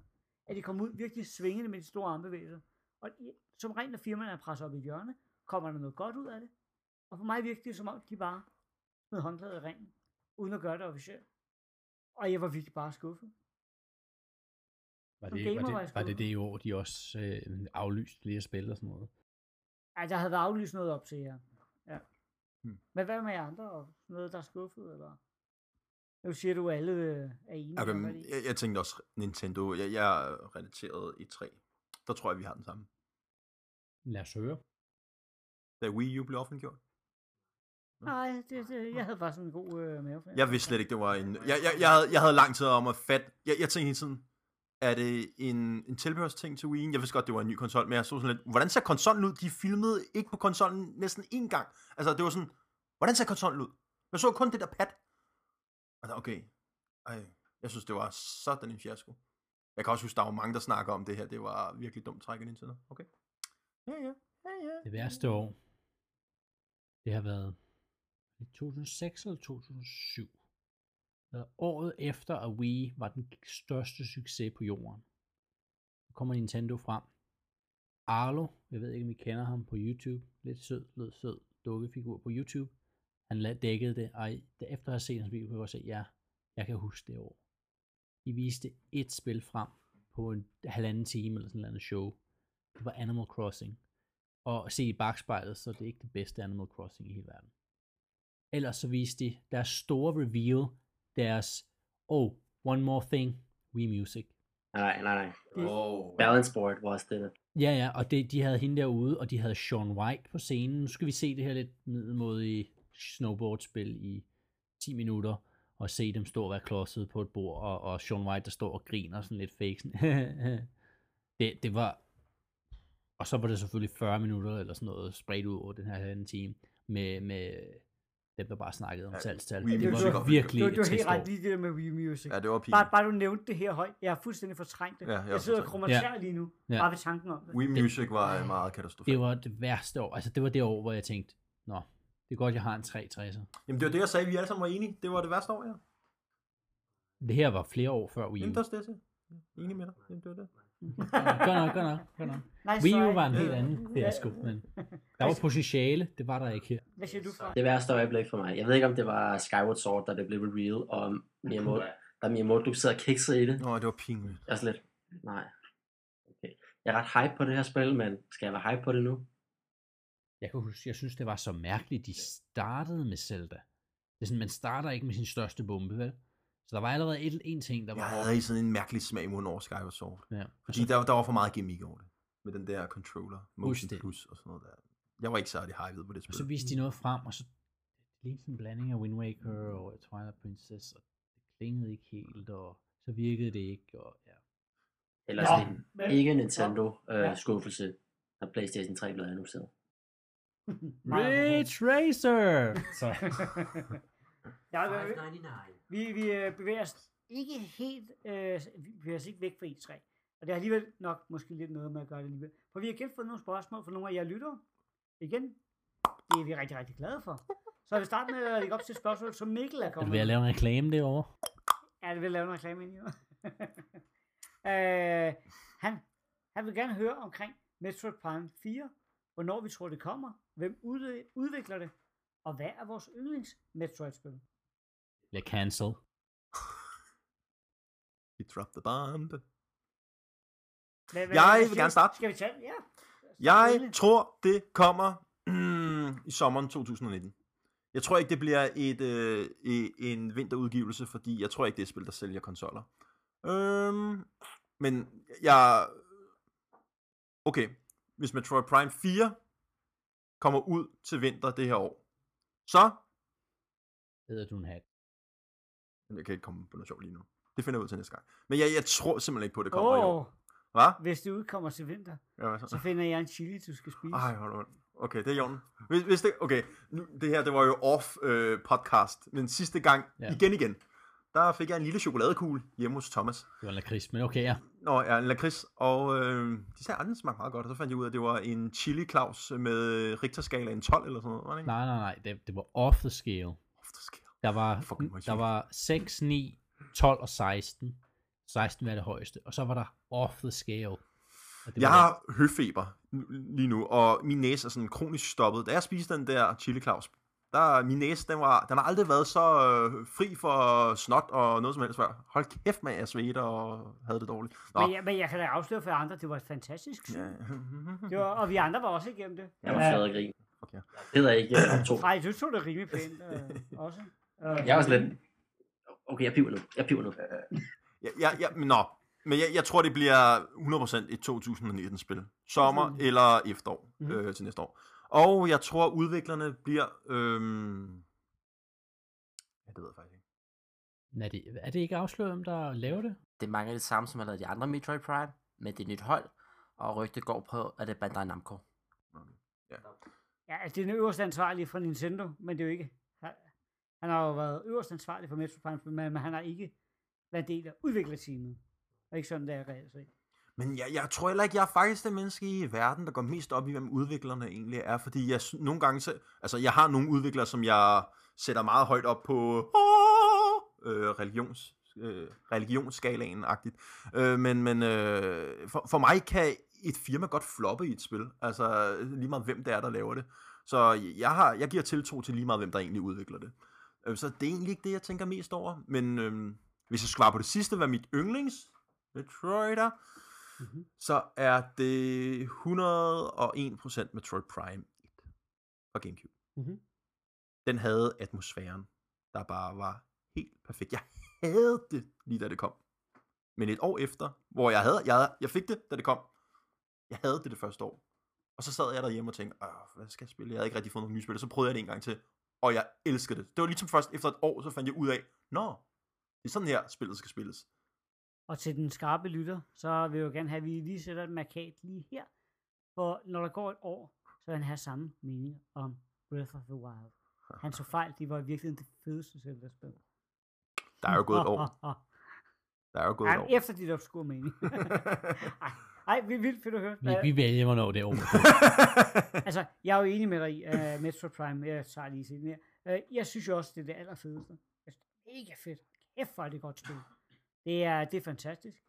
at det kom ud virkelig svingende med de store armbevægelser. Og i- som rent når firmaerne er presset op i hjørne, kommer der noget godt ud af det. Og for mig virkede det som om, de bare smed håndklædet i ringen, uden at gøre det officielt. Og jeg var virkelig bare skuffet. Var, det, var, det, var det det i år, de også øh, aflyste flere spil og sådan noget? At der havde været aflyst noget op til jer. Ja. Hmm. Men hvad med jer andre? Og noget, der er skuffet? Eller? Nu siger du, at alle øh, er enige. Okay, om, men jeg, jeg tænkte også Nintendo. Jeg, jeg er relateret i 3. Der tror jeg, vi har den samme. Lad os høre. Da Wii U blev offentliggjort. Nej, det, det, jeg havde bare sådan en god øh, mavefornemmelse. Jeg vidste slet ikke, det var en... Jeg, jeg, jeg, havde, jeg havde lang tid om at fatte... Jeg, jeg tænkte hele tiden, er det en, en tilbehørsting til Wii? Jeg vidste godt, det var en ny konsol, men jeg så sådan lidt, hvordan ser konsollen ud? De filmede ikke på konsollen næsten én gang. Altså, det var sådan, hvordan ser konsollen ud? Jeg så kun det der pad. Altså, okay. Ej, jeg synes, det var sådan en fiasko. Jeg kan også huske, der var mange, der snakker om det her. Det var virkelig dumt træk af Nintendo. Okay. Ja, ja. Ja, ja. Det værste år, det har været i 2006 eller 2007. Året efter, at Wii var den største succes på jorden. Så kommer Nintendo frem. Arlo, jeg ved ikke, om I kender ham på YouTube. Lidt sød, lidt sød dukkefigur på YouTube. Han dækkede det, og efter at have set hans video, kunne jeg godt se, ja, jeg kan huske det år. De viste et spil frem på en halvanden time eller sådan et show. Det var Animal Crossing og se i bagspejlet, så det er ikke det bedste Animal Crossing i hele verden. Ellers så viste de deres store reveal, deres, oh, one more thing, Wii Music. Nej, nej, nej. Oh. Balance board var også det. Ja, ja, og det, de havde hende derude, og de havde Sean White på scenen. Nu skal vi se det her lidt middelmodige snowboardspil i 10 minutter, og se dem stå og være klodset på et bord, og, og Sean White, der står og griner sådan lidt fake. Sådan. det, det var... Og så var det selvfølgelig 40 minutter eller sådan noget spredt ud over den her halvanden time, med, med dem, der bare snakkede om Ja, salgstal. Det var var- virkelig Du, et du er helt ret lige det der med Wii Music. Ja, det var Bare, pinligt. bare du nævnte det her højt. Jeg har fuldstændig fortrængt det. Ja, jeg jeg sidder og krummer ja. lige nu, Ja. bare ved tanken om det. Wii Music var øh, meget Det katastrofalt. var det værste år. Altså, det var det år, hvor jeg tænkte, nå, det er godt, jeg har en 360'er. Jamen, det var det, jeg sagde. Vi alle sammen var enige. Det var det værste år, ja. Det her var flere år før Wii U. Jamen, der er det, jeg. Enig med dig. Jamen, det var det. Godt nok, godt nok, godt nok. Nice Wii U var en helt anden fiasko, men der var potentiale, det var der ikke her. Hvad siger du fra? Det værste øjeblik for mig. Jeg ved ikke, om det var Skyward Sword, da det blev reveal, og Miyamoto, da Miyamoto du sidder og kikser i det. Nå, det var pinligt. Jeg er sådan lidt, nej. Okay. Jeg er ret hype på det her spil, men skal jeg være hype på det nu? Jeg kan huske, jeg synes, det var så mærkeligt, de startede med Zelda. Det er sådan, man starter ikke med sin største bombe, vel? Så der var allerede et, en ting, der var Jeg havde sådan en mærkelig smag i munden over Skyward Sword. Ja. Fordi der, der var for meget gimmick over det. Med den der controller, Motion. Plus og sådan noget der. Jeg var ikke særlig hyped på det Og spil. så viste de noget frem, og så det lignede sådan en blanding af Wind Waker og Twilight Princess, og det klingede ikke helt, og så virkede det ikke, og ja. Ellers Nå, en men- ikke Nintendo Ja. øh, skuffelse, da Playstation 3 blev annonceret. Ridge Racer! Så, Ja, vi, 599. vi, vi øh, bevæger os ikke helt, øh, vi bevæger os ikke væk fra E3. Og det har alligevel nok måske lidt noget med at gøre det alligevel. For vi har igen fået nogle spørgsmål fra nogle af jer lyttere. Igen, det er vi rigtig, rigtig glade for. Så jeg vil starte med at lægge op til et spørgsmål, som Mikkel er er du kommet ved at lave en reklame derovre? Ja, det vil lave en reklame ind i øh, han, han vil gerne høre omkring Metroid Prime 4, hvornår vi tror, det kommer, hvem udvikler det, og hvad er vores yndlings Metroid-spil? Bliver cancelled. He dropped the bomb. Hvad, hvad, Jeg vil gerne starte. Skal vi tage? Ja. Jeg tror, det kommer mm, i sommeren 2019. Jeg tror ikke, det bliver et, øh, e- en vinterudgivelse, fordi jeg tror ikke, det er et spil, der sælger konsoller. Øhm, men jeg... Okay, hvis Metroid Prime 4 kommer ud til vinter det her år, så... Hedder du en hat? Jeg kan ikke komme på noget sjovt lige nu. Det finder jeg ud til næste gang. Men jeg, jeg tror simpelthen ikke på, at det kommer i Åh, år. Hvad? hvis det udkommer til vinter, Ja, så? så finder jeg en chili, du skal spise. Ej, hold on. Okay, det er i orden. Hvis, hvis det, okay, nu, det her, det var jo off øh, podcast, men sidste gang, ja. igen igen, der fik jeg en lille chokoladekugle hjemme hos Thomas. Det var en lakrids, men okay, ja. Nå, ja, en lakrids, og øh, de sagde, at den smagte meget godt, og så fandt jeg ud af, at det var en chili Claus med Richterskalaen 12 eller sådan noget, var det ikke? Nej, nej, nej, det, det var off the scale. Ofte sker. Der var, Fucking der var 6, 9, 12 og 16. 16 var det højeste. Og så var der off the scale. Jeg har høfeber lige nu, og min næse er sådan kronisk stoppet. Da jeg spiste den der chili Claus, der min næse, den, var, den har aldrig været så øh, fri for snot og noget som helst før. Hold kæft med, at jeg svedte og havde det dårligt. Nå. Men, jeg, men jeg kan da afsløre for andre, det var fantastisk. Ja. Det var, og vi andre var også igennem det. Jeg var flad og grin. Okay. Jeg hedder ikke uh, to. Nej, du tog det rimelig pænt øh, også. Øh, Jeg var sådan lidt... Okay, jeg piver nu. Jeg piver nu. Ja, ja, ja, men nå. Men jeg, jeg tror, det bliver 100% et 2019-spil. Sommer eller efterår Mhm. øh, til næste år. Og jeg tror, udviklerne bliver... Øhm... Ja, det ved jeg faktisk ikke. Er det, er det ikke afsløret, om der laver det? Det er mange af det samme, som har lavet de andre Metroid Prime, men det er nyt hold, og rygtet går på, at det er Bandai Namco. Ja, altså, det er den øverste ansvarlige for Nintendo, men det er jo ikke... Han, har jo været øverst ansvarlig for Metro Prime, men, men han har ikke været del af udviklerteamet. Og ikke sådan, det er reelt set. Men jeg, jeg tror heller ikke, jeg er faktisk det menneske i verden, der går mest op i, hvem udviklerne egentlig er. Fordi jeg nogle gange... Så, altså, jeg har nogle udviklere, som jeg sætter meget højt op på øh, religions, øh, religionsskalaen-agtigt. Øh, men men øh, for, for mig kan et firma godt floppe i et spil. Altså lige meget hvem det er, der laver det. Så jeg, har, jeg giver tiltro til lige meget, hvem der egentlig udvikler det. Øh, så det er egentlig ikke det, jeg tænker mest over. Men øh, hvis jeg skal svare på det sidste, hvad mit yndlings Detroiter Mm-hmm. så er det 101% Metroid Prime 1 fra Gamecube. Mhm. Den havde atmosfæren, der bare var helt perfekt. Jeg havde det lige da det kom. Men et år efter, hvor jeg havde, jeg, havde, jeg fik det, da det kom. Jeg havde det det første år. Og så sad jeg derhjemme og tænkte, Åh, hvad skal jeg spille? Jeg havde ikke rigtig fået nogle nye spil. Så prøvede jeg det en gang til. Og jeg elskede det. Det var ligesom først efter et år, så fandt jeg ud af, Nå, det er sådan her, spillet skal spilles. Og til den skarpe lytter, så vil jeg jo gerne have, at vi lige sætter et markat lige her. For når der går et år, så vil han have samme mening om Breath of the Wild. Han så fejl, det var i virkeligheden det fedeste Zelda-spil. Der er jo gået et år. Der er jo gået et Ej, år. efter dit obskure mening. Ej, ej, vi vildt fedt at høre. Vi, vi vælger, hvornår det er over. altså, jeg er jo enig med dig i uh, Metro Prime. Jeg tager lige siden her. Uh, jeg synes jo også, det er det allerfedeste. Er mega fedt. Kæft, hvor er det et godt spil. Det er, det er fantastisk.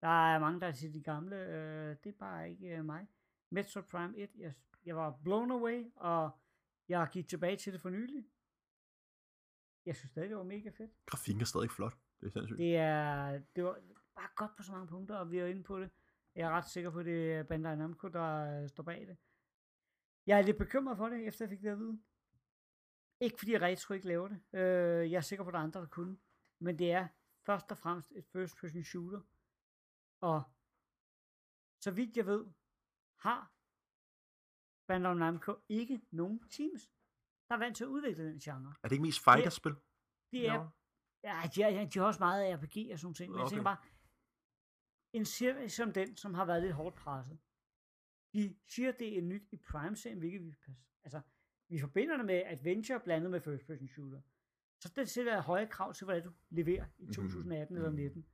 Der er mange, der siger de gamle. Uh, det er bare ikke uh, mig. Metro Prime 1, jeg, jeg var blown away, og jeg gik tilbage til det for nylig. Jeg synes stadig, det var mega fedt. Grafikken er stadig flot. Det er sindssygt. Det er, det var bare godt på så mange punkter, og vi er inde på det. Jeg er ret sikker på, at det er Bandai Namco, der øh, står bag det. Jeg er lidt bekymret for det, efter jeg fik det at vide. Ikke fordi Retro ikke laver det. Øh, jeg er sikker på, at der er andre, der kunne. Men det er først og fremmest et first person shooter. Og så vidt jeg ved, har Bandai Namco ikke nogen teams, der er vant til at udvikle den genre. Er det ikke mest fighterspil? Det er, ja, de, er, de har også meget RPG og sådan ting, men okay. jeg tænker bare, en serie som den, som har været lidt hårdt presset, de siger, det er nyt i Prime-serien, hvilket vi, pas- altså, vi forbinder det med adventure blandet med first person shooter. Så det sætter høje krav til, hvordan du leverer i 2018 eller Mhm. 19.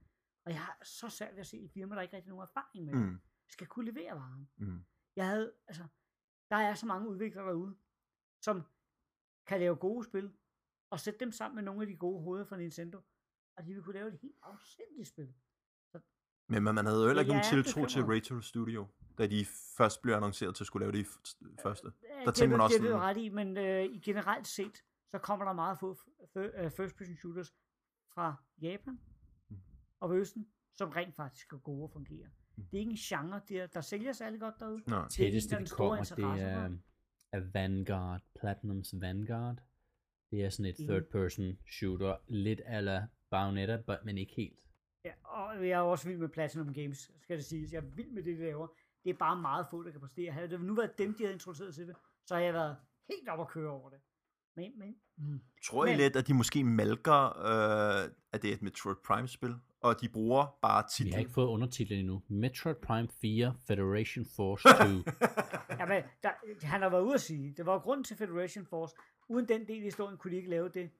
Og jeg har så svært ved at se et firma, der ikke rigtig har nogen erfaring med, Mm. mm. skal kunne levere varen. Mm. Jeg havde, altså, der er så mange udviklere derude, som kan lave gode spil, og sætte dem sammen med nogle af de gode hoveder fra Nintendo, og de vil kunne lave et helt afsindigt spil. Men man, havde jo heller ikke nogen jeg tiltro til. Retro Studio, da de først blev annonceret til at skulle lave det i første. Ja, Der tænkte man det, også det, det er du ret i, men øh, i generelt set, så kommer der meget få øh, first person shooters fra Japan Mm. og Østen, som rent faktisk er gode og fungerer. Mm. Det er ikke en genre, der, der sælger særlig godt derude. Nå. Det er tætteste vi stor kommer, det er, for. er Vanguard, Platinums Vanguard. Det er sådan et third person shooter, lidt ala Bayonetta, but, men ikke helt. Ja, og jeg er også vild med Platinum Games, skal det siges. Jeg er vild med det, de laver. Det er bare meget få, der kan præstere. Havde det nu været dem, de havde introduceret til det, så har jeg været helt op at køre over det. Men, men, mm. Tror I Men- lidt, at de måske malker, øh, at det er et Metroid Prime-spil, og de bruger bare Vi titlen? har ikke fået undertitlen endnu. Metroid Prime 4 Federation Force 2. Jamen, der, han har været ude at sige, det var grunden til Federation Force. Uden den del af historien kunne de ikke lave det,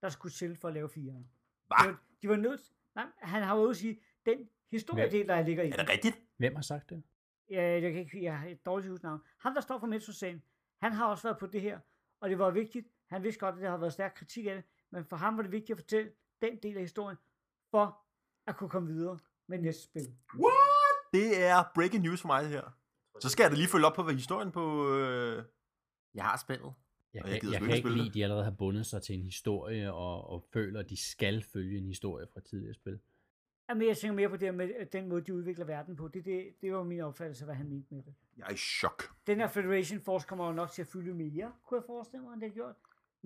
der skulle til for at lave firen. Hva? De var, de var nødt, nej, han har været ude at sige, den historiedel, der ligger i Er det rigtigt? Hvem har sagt det? Ja, jeg kan ikke, jeg har et dårligt husnavn. Ham, der står for Metro-sagen, han har også været på det her, og det var vigtigt. Han vidste godt, at der har været stærk kritik af det, men for ham var det vigtigt at fortælle den del af historien, for at kunne komme videre med næste spil. Det er breaking news for mig, det her. Så skal jeg da lige følge op på, hvad historien på... Øh... Jeg har spillet. Jeg kan, jeg jeg sgu kan ikke lide, at de allerede har bundet sig til en historie, og, og føler, at de skal følge en historie fra tidligere spil. Jamen, jeg tænker mere på det med øh, den måde, de udvikler verden på. Det, det, det var min opfattelse af, hvad han mente med det. Jeg er i chok. Den her Federation Force kommer jo nok til at fylde mere, kunne jeg forestille mig, end det har gjort.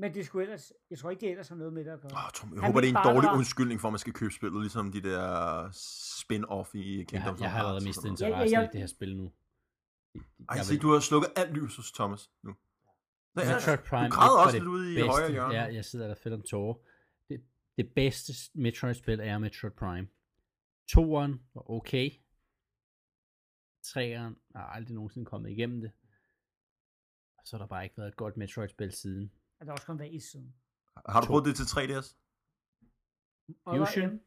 Men det skulle ellers, jeg tror ikke, det ellers har noget med det at gøre. Oh, Tom, jeg Han håber, det er en dårlig være- undskyldning for, at man skal købe spillet, ligesom de der spin-off i Kingdom Jeg har, jeg har allerede Hearts mistet noget. Ja, ja, interessen jeg- i det her spil nu. Ej, Jeg se, vil- du har slukket alt lys hos Thomas nu. Nej, Ja, Metroid Prime du græder 1 var også lidt ude i bedste. højre hjørne. Ja, jeg sidder der fedt om tårer. Det, det bedste Metroid-spil er Metroid Prime. Toeren var okay. Treeren har aldrig nogensinde kommet igennem det. Og så har der bare ikke været et godt Metroid-spil siden. Og der er også kun været et siden. Har du To. brugt det til 3DS? Og der er Fusion. M.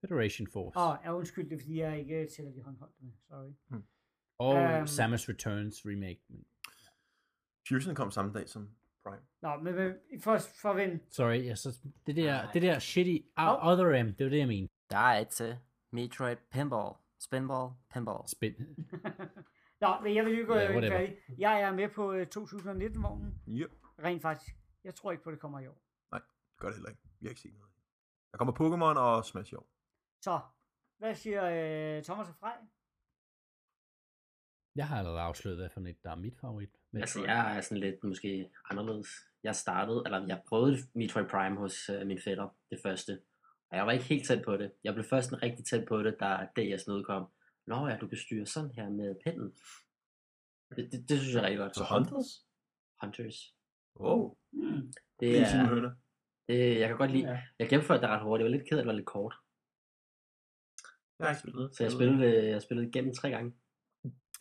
Federation Force. Åh, jeg undskyld, det er fordi, jeg ikke tæller de håndholdte med. Sorry. og øhm, Samus Returns remake. Fusion kom samme dag som Prime. Nå, men, men for, for at vende. Sorry, jeg så, det der, det der shitty Au. Other M, det var det, jeg mente. Der er et til. Metroid Pinball. Spinball. Pinball. Spil. Nå, men jeg vil lige gå Ja, ja, færdig. Jeg er med på øh, 2019-vognen. Yep. Rent faktisk. Jeg tror ikke på, det kommer i år. Gør det heller ikke. Vi har ikke set noget. Der kommer Pokémon og Smash i år. Så, hvad siger øh, Thomas og Frej? Jeg har allerede afsløret, hvad for et, der er mit favorit. Altså, Metroid. jeg er sådan lidt måske anderledes. Jeg startede, eller jeg prøvede Metroid Prime hos øh, min fætter, det første. Og jeg var ikke helt tæt på det. Jeg blev først en rigtig tæt på det, da DS udkom. Nå ja, du kan styre sådan her med pinden. Det, det, det synes jeg er rigtig godt. Så Hunters? Hunters. Wow. Det Det er er, sådan, hørte. det, jeg kan godt lide. Ja. Jeg gennemførte det ret hurtigt. Jeg var lidt ked af, at det var lidt kort. Jeg har ikke spillet. Så jeg spillede det, jeg spillede igennem tre gange.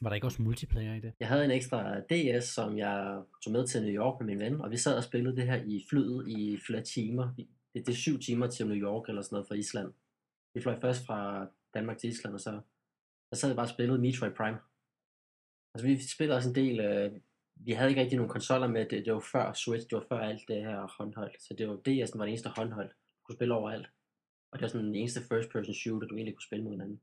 Var der ikke også multiplayer i det? Jeg havde en ekstra DS, som jeg tog med til New York med min ven, og vi sad og spillede det her i flyet i flere timer. Det, det er syv timer til New York eller sådan noget fra Island. Vi fløj først fra Danmark til Island, og så, så sad vi bare og spillede Metroid Prime. Altså vi spillede også en del, øh, vi havde ikke rigtig nogen konsoller med, det, det var før Switch, det var før alt det her håndholdt, så det var DS'en var det eneste håndholdt, du kunne spille overalt. Og det var sådan den eneste first person shooter, du egentlig kunne spille mod hinanden.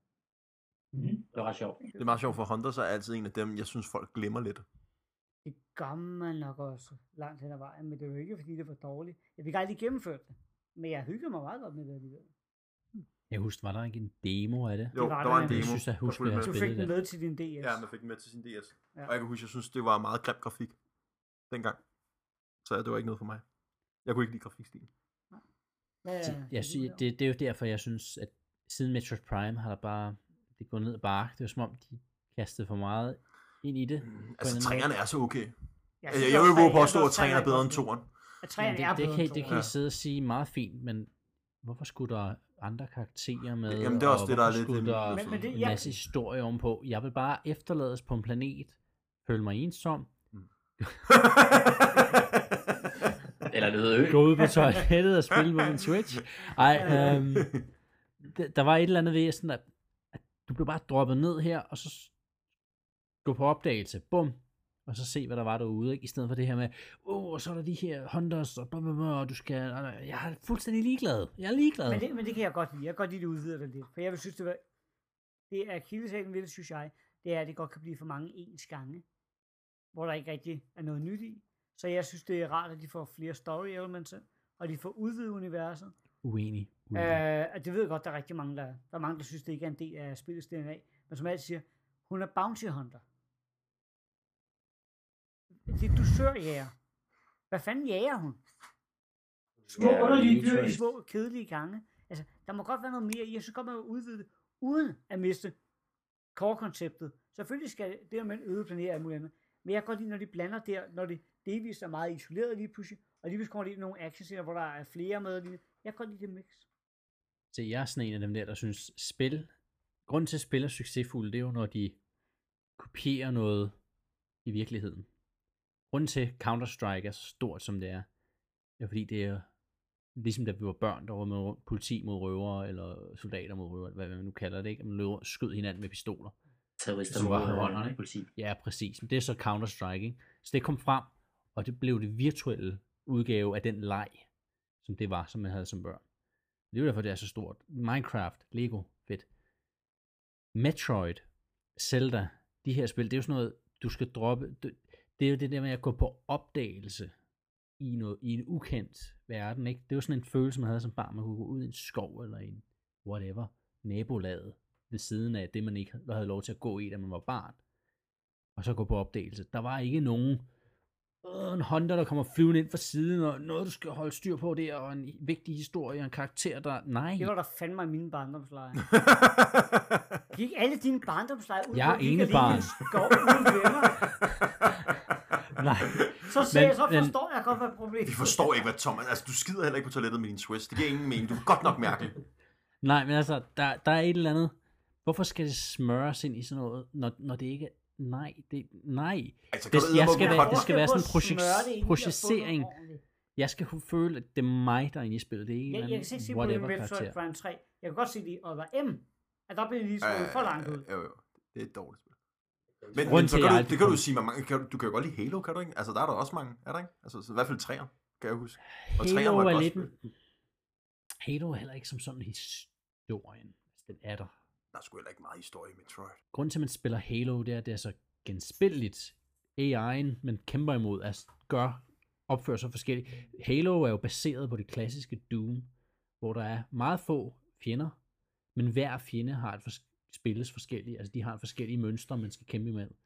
Det var ret sjovt. Det er meget sjovt, for Hunters er altid en af dem, jeg synes, folk glemmer lidt. Det gør man nok også langt hen ad vejen, men det er jo ikke, fordi det var dårligt. Jeg fik aldrig gennemført det, men jeg hyggede mig meget godt med det alligevel. Jeg husker, var der ikke en demo af det? Jo, var der var en demo. Jeg synes, jeg husker, jeg. Du fik den det. med til din DS. Ja, man fik den med til sin DS. Ja. Ja. Og jeg kan huske, jeg synes, det var meget grim grafik dengang. Så det var ikke noget for mig. Jeg kunne ikke lide grafikstilen. Hvad, Så hvad jeg synes, det, det er jo derfor, jeg synes, at siden Metroid Prime har der bare det går ned bakke. Det var som om, de kastede for meget ind i det. Mm, altså, træerne er så okay. Jeg, Jeg, synes jeg også, vil våge tre- på jeg at træerne er bedre end godt. toeren. At træerne er det, det, bedre kan, det kan I sidde og sige meget fint, men hvorfor skulle der andre karakterer med? Jamen, det er også og det, der er lidt skulle en- der Men- men det- en jeg- masse historie ovenpå. Jeg vil bare efterlades på en planet, føle mig ensom, Eller en øde ø. gå ud på toilettet og spille på min Switch. Ej, øhm, d- der var et eller andet ved sådan, at, at du blev bare droppet ned her, og så gå på opdagelse, bum, og så se, hvad der var derude, ikke? i stedet for det her med, åh, oh, så er der de her Hunters, og, blah, blah, blah, og du skal, og jeg er fuldstændig ligeglad, jeg er ligeglad. Men det, men det kan jeg godt lide. Jeg kan godt lide, at det udvider det lidt. For jeg vil synes, det, var, det er kildesalen ved det, synes jeg, det er, at det godt kan blive for mange ens gange, hvor der ikke rigtig er noget nyt i. Så jeg synes, det er rart, at de får flere story elements, og de får udvidet universet. Uenig. uenig. Øh, det ved jeg godt, der er rigtig mange, der, der er mange, der synes, det ikke er en del af spillets DNA. Men som altid siger, hun er bounty hunter. Det er dusørjæger. Hvad fanden jager hun? Små Ja, underlige dyr i små kedelige gange. Altså, der må godt være noget mere i. Jeg synes godt, man må udvide det, uden at miste core-konceptet. Selvfølgelig skal det der med en øde planet og alt muligt andet. Men jeg kan godt lide, når de blander der, når det delvis er meget isoleret lige pludselig, og lige pludselig kommer det ind i nogle actionscener, hvor der er flere med. Lige. Jeg kan godt lide det mix. Så jeg er sådan en af dem der, der synes, spil, grunden til at spil er succesfulde, det er jo, når de kopierer noget i virkeligheden. Grunden til Counter-Strike er så stort, som det er, er fordi det er ligesom da vi var børn, der var med politi mod røvere, eller soldater mod røvere, hvad man nu kalder det, ikke? Man løber, skød hinanden med pistoler. Terrorister mod hånderne, ikke? politi. Ja, præcis. Men det er så Counter-Strike, ikke? Så det kom frem, og det blev det virtuelle udgave af den leg, som det var, som man havde som børn. Det er jo derfor, det er så stort. Minecraft, Lego, fedt. Metroid, Zelda, de her spil, det er jo sådan noget, du skal droppe. Det, er jo det der med at gå på opdagelse i, noget, i en ukendt verden, ikke? Det er jo sådan en følelse, man havde som barn, man kunne gå ud i en skov eller en whatever, nabolaget ved siden af det, man ikke havde lov til at gå i, da man var barn. Og så gå på opdagelse. Der var ikke nogen øh, en Honda, der kommer flyvende ind fra siden, og noget, du skal holde styr på der, og en vigtig historie, og en karakter, der... Nej, Det var der fandme i mine barndomslejre. Gik alle dine barndomslejre ud Jeg er på, at vi kan enebarn. ligge i en skov? nej. Så, ser, Men- jeg, så men- forstår jeg godt, hvad problemet Vi forstår ikke, hvad Thomas... Altså, du skider heller ikke på toilettet med din Swiss. Det giver ingen mening. Du er godt nok mærkelig. Nej, men altså, der, der er et eller andet... Hvorfor skal det smøres ind i sådan noget, når, når det ikke... Nej, det, nej. Altså, Det- kan jeg skal være- det skal være sådan en projek- ordentligt. Jeg skal kunne føle, at det er mig, der er inde i spillet. Det er ikke en Jeg, kan ikke se på Metroid. Prime 3. Jeg kan godt se det i Other M. At der bliver lige slået for langt ud. Jo, jo. Det er et dårligt spil. Men, Grunden men så til, kan du, det kan du sige, man, kan, du- kan jo godt lide Halo, kan du ikke? Altså, der er der også mange, er der ikke? Altså, så i hvert fald træer, kan jeg huske. Og Halo er lidt... Halo er heller ikke som sådan historien. Altså, Den er der. Der er sgu heller ikke meget historie i Metroid. Grunden til, at man spiller Halo, det er, at det er så genspilleligt. AI'en, man kæmper imod, er, gør, opfører sig forskelligt. Halo er jo baseret på det klassiske Doom, hvor der er meget få fjender, men hver fjende har et spilles forskellige, altså de har forskellige mønstre, man skal kæmpe imellem.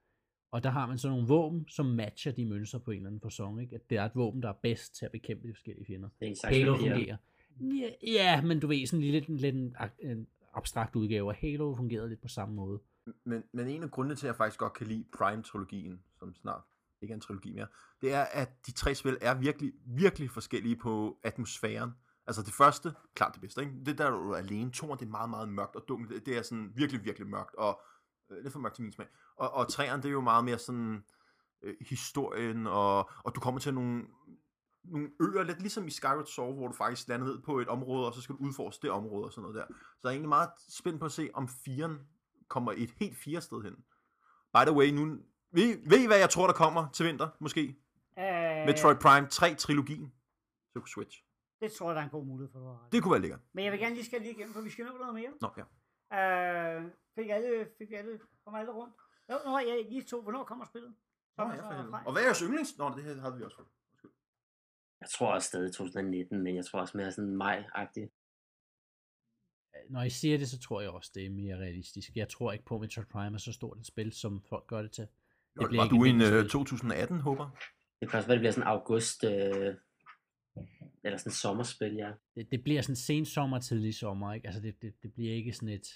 Og der har man så nogle våben, som matcher de mønstre på en eller anden fasong, ikke? At det er et våben, der er bedst til at bekæmpe de forskellige fjender. Det er en slags Halo papir. fungerer. Ja, ja, men du ved, sådan lidt, lidt en, en abstrakt udgave af Halo fungerede lidt på samme måde. Men, men en af grundene til, at jeg faktisk godt kan lide Prime-trilogien, som snart ikke er en trilogi mere, det er, at de tre spil er virkelig, virkelig forskellige på atmosfæren. Altså det første, klart det bedste, ikke? Det der, du er alene. Toren, det er meget, meget mørkt og dunkelt. Det, er sådan virkelig, virkelig mørkt, og øh, lidt for mørkt til min smag. Og, og træerne, det er jo meget mere sådan øh, historien, og, og du kommer til nogle, nogle øer, lidt ligesom i Skyward Sword, hvor du faktisk lander ned på et område, og så skal du udforske det område og sådan noget der. Så jeg er egentlig meget spændt på at se, om firen kommer et helt fire sted hen. By the way, nu... Ved, ved I, hvad jeg tror, der kommer til vinter, måske? Øh, Metroid Prime 3-trilogien. Så på Switch. Det tror jeg, der er en god mulighed for, du. Det kunne være lækkert. Men jeg vil gerne lige skal lige igennem, for vi skal nå noget mere. Nå, ja. Øh, fik alle, fik alle, kommer alle rundt? Jo, nå, ja, I to, hvornår kommer spillet? Nå, ja, for og hvad er jeres yndlings? Nå, det her havde vi også fået. Jeg tror også stadig 2019, men jeg tror også mere sådan maj-agtigt. Når I siger det, så tror jeg også, det er mere realistisk. Jeg tror ikke på, at Metroid Prime er så stort et spil, som folk gør det til. Det bliver var ikke du en vinterspil. uh, 2018, håber? Det kan også være, det bliver sådan august, øh, eller sådan sommerspil, ja. Det, det bliver sådan sen sommer, tidlig sommer, ikke? Altså, det, det, det bliver ikke sådan et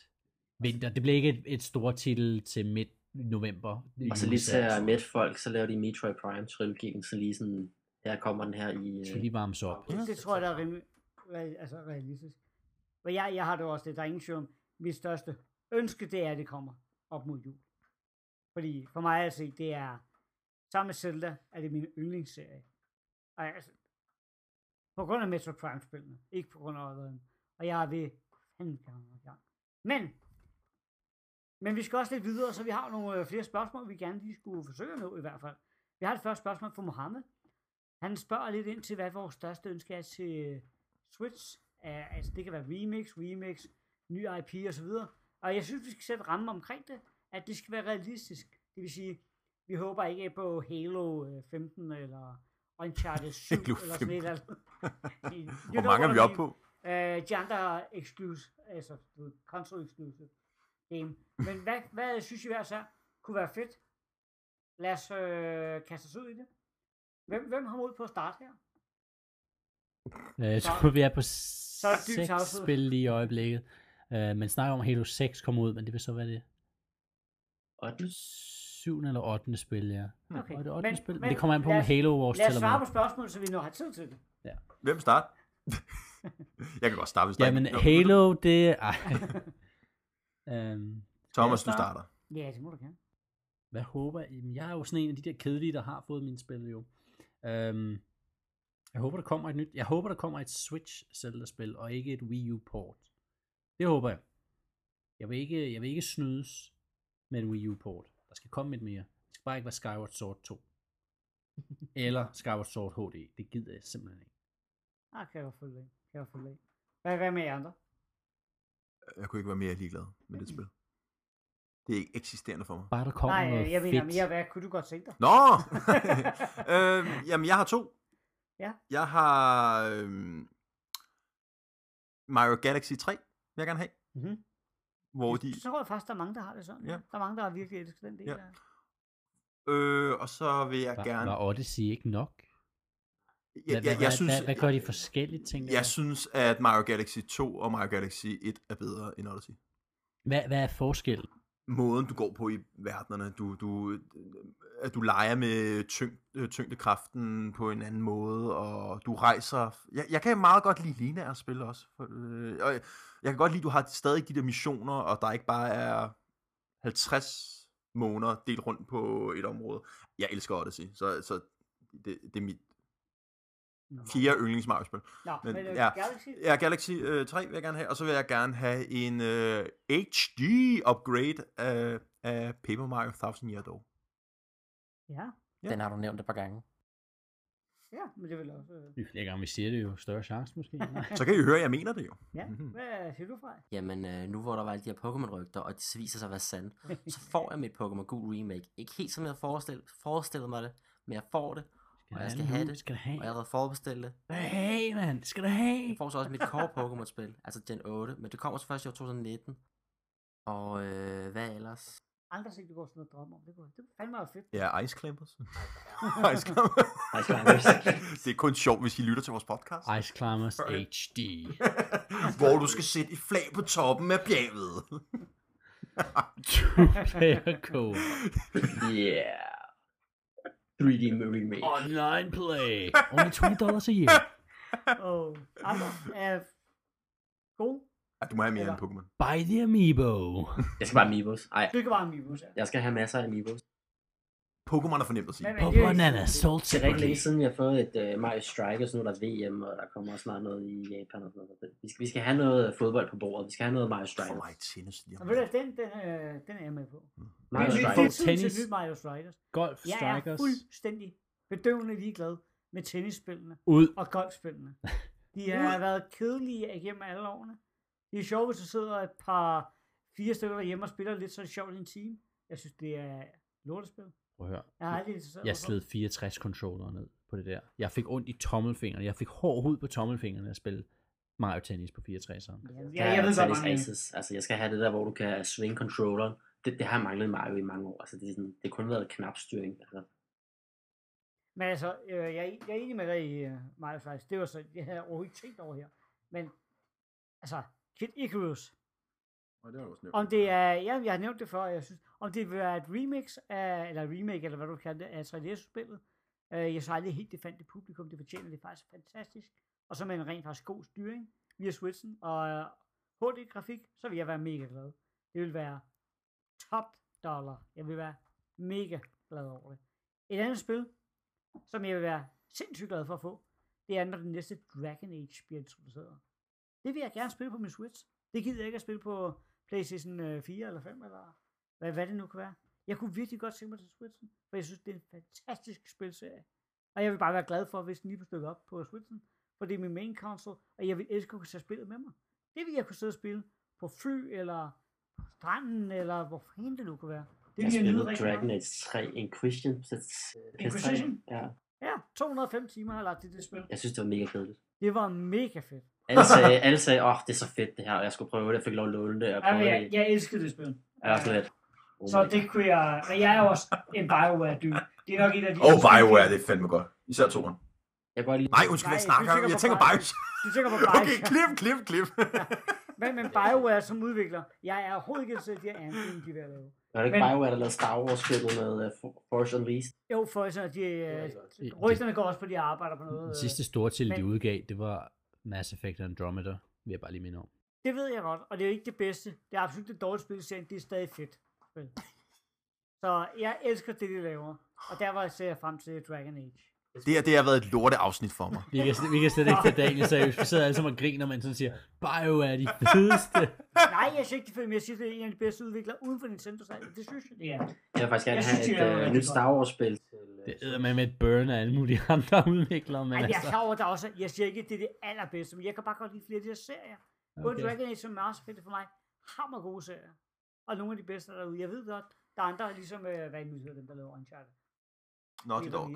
vinter. Det bliver ikke et, et stort titel til midt november. Og så lige til at så mætte folk, så laver de Metroid Prime-trilogien, så lige sådan, her kommer den her i... det skal Øh, lige varmes op. Det, det tror jeg, der er rimelig, altså realistisk. Men jeg, jeg har det også det, der er ingen tvivl om. Mit største ønske, det er, at det kommer op mod jul. Fordi for mig at se, det er sammen med Zelda, er det min yndlingsserie. Og altså, på grund af Metro Prime-spillene, ikke på grund af odderen. Og jeg er ved fanden gang i gang. Men, men vi skal også lidt videre, så vi har nogle øh, flere spørgsmål, vi gerne lige skulle forsøge at nå i hvert fald. Vi har et første spørgsmål fra Mohammed. Han spørger lidt ind til, hvad vores største ønske er til øh, Switch. Uh, altså, det kan være remix, remix, ny IP og så videre. Og jeg synes, vi skal sætte ramme omkring det, at det skal være realistisk. Det vil sige, vi håber ikke på Halo øh, 15 eller og en Charter 7 eller sådan et eller andet. Hvor mange er vi oppe på? Øh, de andre excuse, altså console exclusive game. Men hvad, hvad synes I hver så kunne være fedt? Lad os øh, kaste os ud i det. Hvem, hvem har mod på at starte her? Øh, jeg tror, vi er på så er det seks spil lige i øjeblikket. Øh, men snakker om, at Halo 6 kommer ud, men det vil så være det. Og 8 syvende eller ottende spil, ja. Okay. Og det, 8. Men, spil? Men, det kommer an på, om Halo Wars Lad os svare på spørgsmålet, så vi når har tid til det. Ja. Hvem starter? jeg kan godt starte, hvis ja, men Halo, det er... øhm, Thomas, du starter. Ja, det må du gerne. Hvad håber I? Jeg er jo sådan en af de der kedelige, der har fået min spil jo. Øhm, jeg håber, der kommer et nyt... Jeg håber, der kommer et Switch Zelda-spil, og ikke et Wii U-port. Det håber jeg. Jeg vil ikke, jeg vil ikke snydes med en Wii U-port. Der skal komme et mere. Det skal bare ikke være Skyward Sword 2. Eller Skyward Sword HD. Det gider jeg simpelthen ikke. Ah, kan jeg godt følge. Kan jeg godt følge af. Hvad, hvad med jer andre? Jeg kunne ikke være mere ligeglad med det spil. Det er ikke eksisterende for mig. Bare der kommer Nej, noget jeg mener fedt. mere, hvad kunne du godt tænke dig? Nå! øhm, jamen, jeg har to. Ja. Jeg har øhm, Mario Galaxy 3, vil jeg gerne have. Mhm. Hvor de... Så tror jeg faktisk, der er mange, der har det sådan. Ja. Der er mange, der har virkelig elsket den del. Ja. Ja. Øh, og så vil jeg Var, gerne... var Odyssey ikke nok? Jeg, Hvad, jeg, jeg, hvad, synes, hvad, hvad gør de forskellige ting? jeg synes, at Mario Galaxy 2 og Mario Galaxy 1 er bedre end Odyssey. Hvad, hvad er forskellen? Måden, du går på i verdenerne, du, du, øh, at du leger med tyng, øh, tyngdekraften på en anden måde, og du rejser... Jeg, jeg kan meget godt lide lineære spil også. Øh, og jeg, jeg kan godt lide, at du har stadig de der missioner, og der ikke bare er 50 måneder delt rundt på et område. Jeg elsker Odyssey, så, så det, det er mit fjerde yndlings Mario-spil. Nå, Men, men, men ja. ja. Galaxy? Ja, Galaxy øh, 3 vil jeg gerne have, og så vil jeg gerne have en øh, HD-upgrade af, af Paper Mario Thousand Year Door. Ja. Ja. Den har du nævnt et par gange. Ja, men det vil også... Øh... Jo flere gange vi siger det, jo større chance måske. Nej. Så kan I høre, at jeg mener det jo. Ja, Mhm. hvad siger du fra? Jamen, øh, nu hvor der var alle de her Pokémon-rygter, og de viser sig at være sande, så får jeg mit Pokémon Gul remake. Ikke helt som jeg forestillet, forestillet mig det, men jeg får det, og jeg skal have det, Skal du og jeg har have? allerede forudbestilt det. Skal du have, mand? Skal du have? Jeg får så også mit core Pokémon-spil, altså Gen 8, men det kommer så først i år 2019. Og øh, hvad ellers? Andre ting, du går sådan noget drømme om. Det kunne, det kunne fandme være fedt. Ja, Ice Climbers. Ice Climbers. Ice Climbers. det er kun sjovt, hvis I lytter til vores podcast. Ice Climbers HD. Hvor du skal sætte et flag på toppen af bjerget. Two-player co Yeah. 3D remake. Online play. Only 20 dollars a year. Og andre er gode. Ja, du må have mere end Pokémon. Buy the amiibo. Jeg skal bare Amiibos. Ej, Det kan bare Amiibos, ja. jeg skal have masser af Amiibos. Pokémon er for nemt at det er salt Det er rigtig længe siden, vi har fået et uh, Mario Strikers. Nu er der VM, og der kommer også snart noget i Japan og sådan noget. Vi skal, vi skal have noget fodbold på bordet. Vi skal have noget Mario For Strikers. mig tennis Og ved du, den, den, øh, den er jeg med på. Mario det, det, er Strikers. til Tennis. nyt Mario Strikers. Golf Jeg er strikers. fuldstændig bedøvende ligeglad med tennisspillene Ud. og golfspillene. De har været kedelige igennem alle årene. Det er sjovt, hvis du sidder et par fire stykker derhjemme og spiller lidt, så er sjovt i en time. Jeg synes, det er lortespil. Prøv at høre. Jeg har aldrig interesseret Jeg mig for sled 64 controller ned på det der. Jeg fik ondt i tommelfingrene. Jeg fik hård hud på tommelfingrene at spille Mario Tennis på 64'eren. det. Ja, Ja, jeg ved godt, mange Aces. Altså, jeg skal have det der, hvor du kan swing controlleren. Det, det har jeg manglet Mario i mange år. Altså, det, er sådan, det har kun været knapstyring. Altså. Men altså, øh, jeg, er- jeg er enig med dig i uh, Mario Strikers. Det var så, det havde jeg overhovedet ikke tænkt over her. Men, altså, Kid Icarus, Og det var også nemt. om det er, ja, jeg har nævnt det før, jeg synes, om det vil være et remix af, eller remake, eller hvad du kalder det, af 3DS-spillet. Uh, jeg så aldrig helt det fandt det publikum, det fortjener det faktisk fantastisk. Og så med en rent faktisk god styring via Switchen, og HD-grafik, så vil jeg være mega glad. Det vil være top dollar. Jeg vil være mega glad over det. Et andet spil, som jeg vil være sindssygt glad for at få, det er, når den næste Dragon Age bliver introduceret. Det vil jeg gerne spille på min Switch. Det gider jeg ikke at spille på PlayStation øh, 4 eller 5, eller hvad, hvad det nu kan være. Jeg kunne virkelig godt tænke mig til Switchen, for jeg synes, det er en fantastisk spilserie. Og jeg vil bare være glad for, hvis den lige stykket op på Switchen, for det er min main console, og jeg vil elske at kunne tage spillet med mig. Det vil jeg kunne sidde og spille på fly, eller på stranden, eller hvor fanden det nu kunne være. Det Jeg spillede Dragon. Age 3 Inquisition. Øh, Inquisition? Ja, Ja, 205 timer har jeg lagt i det spil. jeg synes, det var mega kedeligt. Det var mega fedt. Alle sagde, alle sagde, åh, oh, det er så fedt det her, og jeg skulle prøve det. Jeg fik lov at låne det, og prøve jeg, det. jeg elskede det spil. Jeg er også lidt. Oh Så det kunne jeg... Men jeg er også en Bioware dude. Det er nok en af de... Og Bioware, det er fandme godt. Især toren. Jeg godt lide Nej, undskyld, jeg snakker. Jeg tænker. Bios. Du tænker på Bioware. Okay, klip, klip, klip. Men, men Bioware som udvikler, jeg er overhovedet ikke interesseret i de her Anthem, de er at lave. Er det ikke Men- Bioware, der lavede Star Wars-spillet med uh, Force Unleashed? Jo, for sådan, at de, Det- rygterne går også på, at de arbejder på noget. Den øh, sidste store til, de udgav, det var Mass Effect Andromeda, vil jeg bare lige minde om. Det ved jeg godt, og det er ikke det bedste. Det er absolut det dårlige spil, i serien, det er stadig fedt. Så jeg elsker det, de laver. Og der var jeg ser jeg frem til Dragon Age. Det her, det har været et lorte afsnit for mig. Vi kan, vi kan slet ikke tage Daniel seriøst. Vi sidder alle sammen og griner, men sådan siger, Bio er de fedeste. Nej, jeg siger ikke det, men jeg siger, det er en af de bedste udviklere uden for Nintendo. Så det synes jeg, det er. Jeg vil faktisk gerne Jeg have synes, et uh, rigtig nyt. Star Wars-spil. Til, øh, Det er med med et burn af alle mulige andre udviklere, men Ej, jeg er altså... klar over, der også, er- jeg siger ikke, at det er det allerbedste, men jeg kan bare godt lide flere af de her serier. Både Okay. Dragon Age og Mass Effect er for mig hammer gode serier. Og nogle af de bedste derude. Jeg ved godt, der er andre, ligesom, øh, hvad nu hedder dem, der laver Uncharted. Naughty Det er Dog.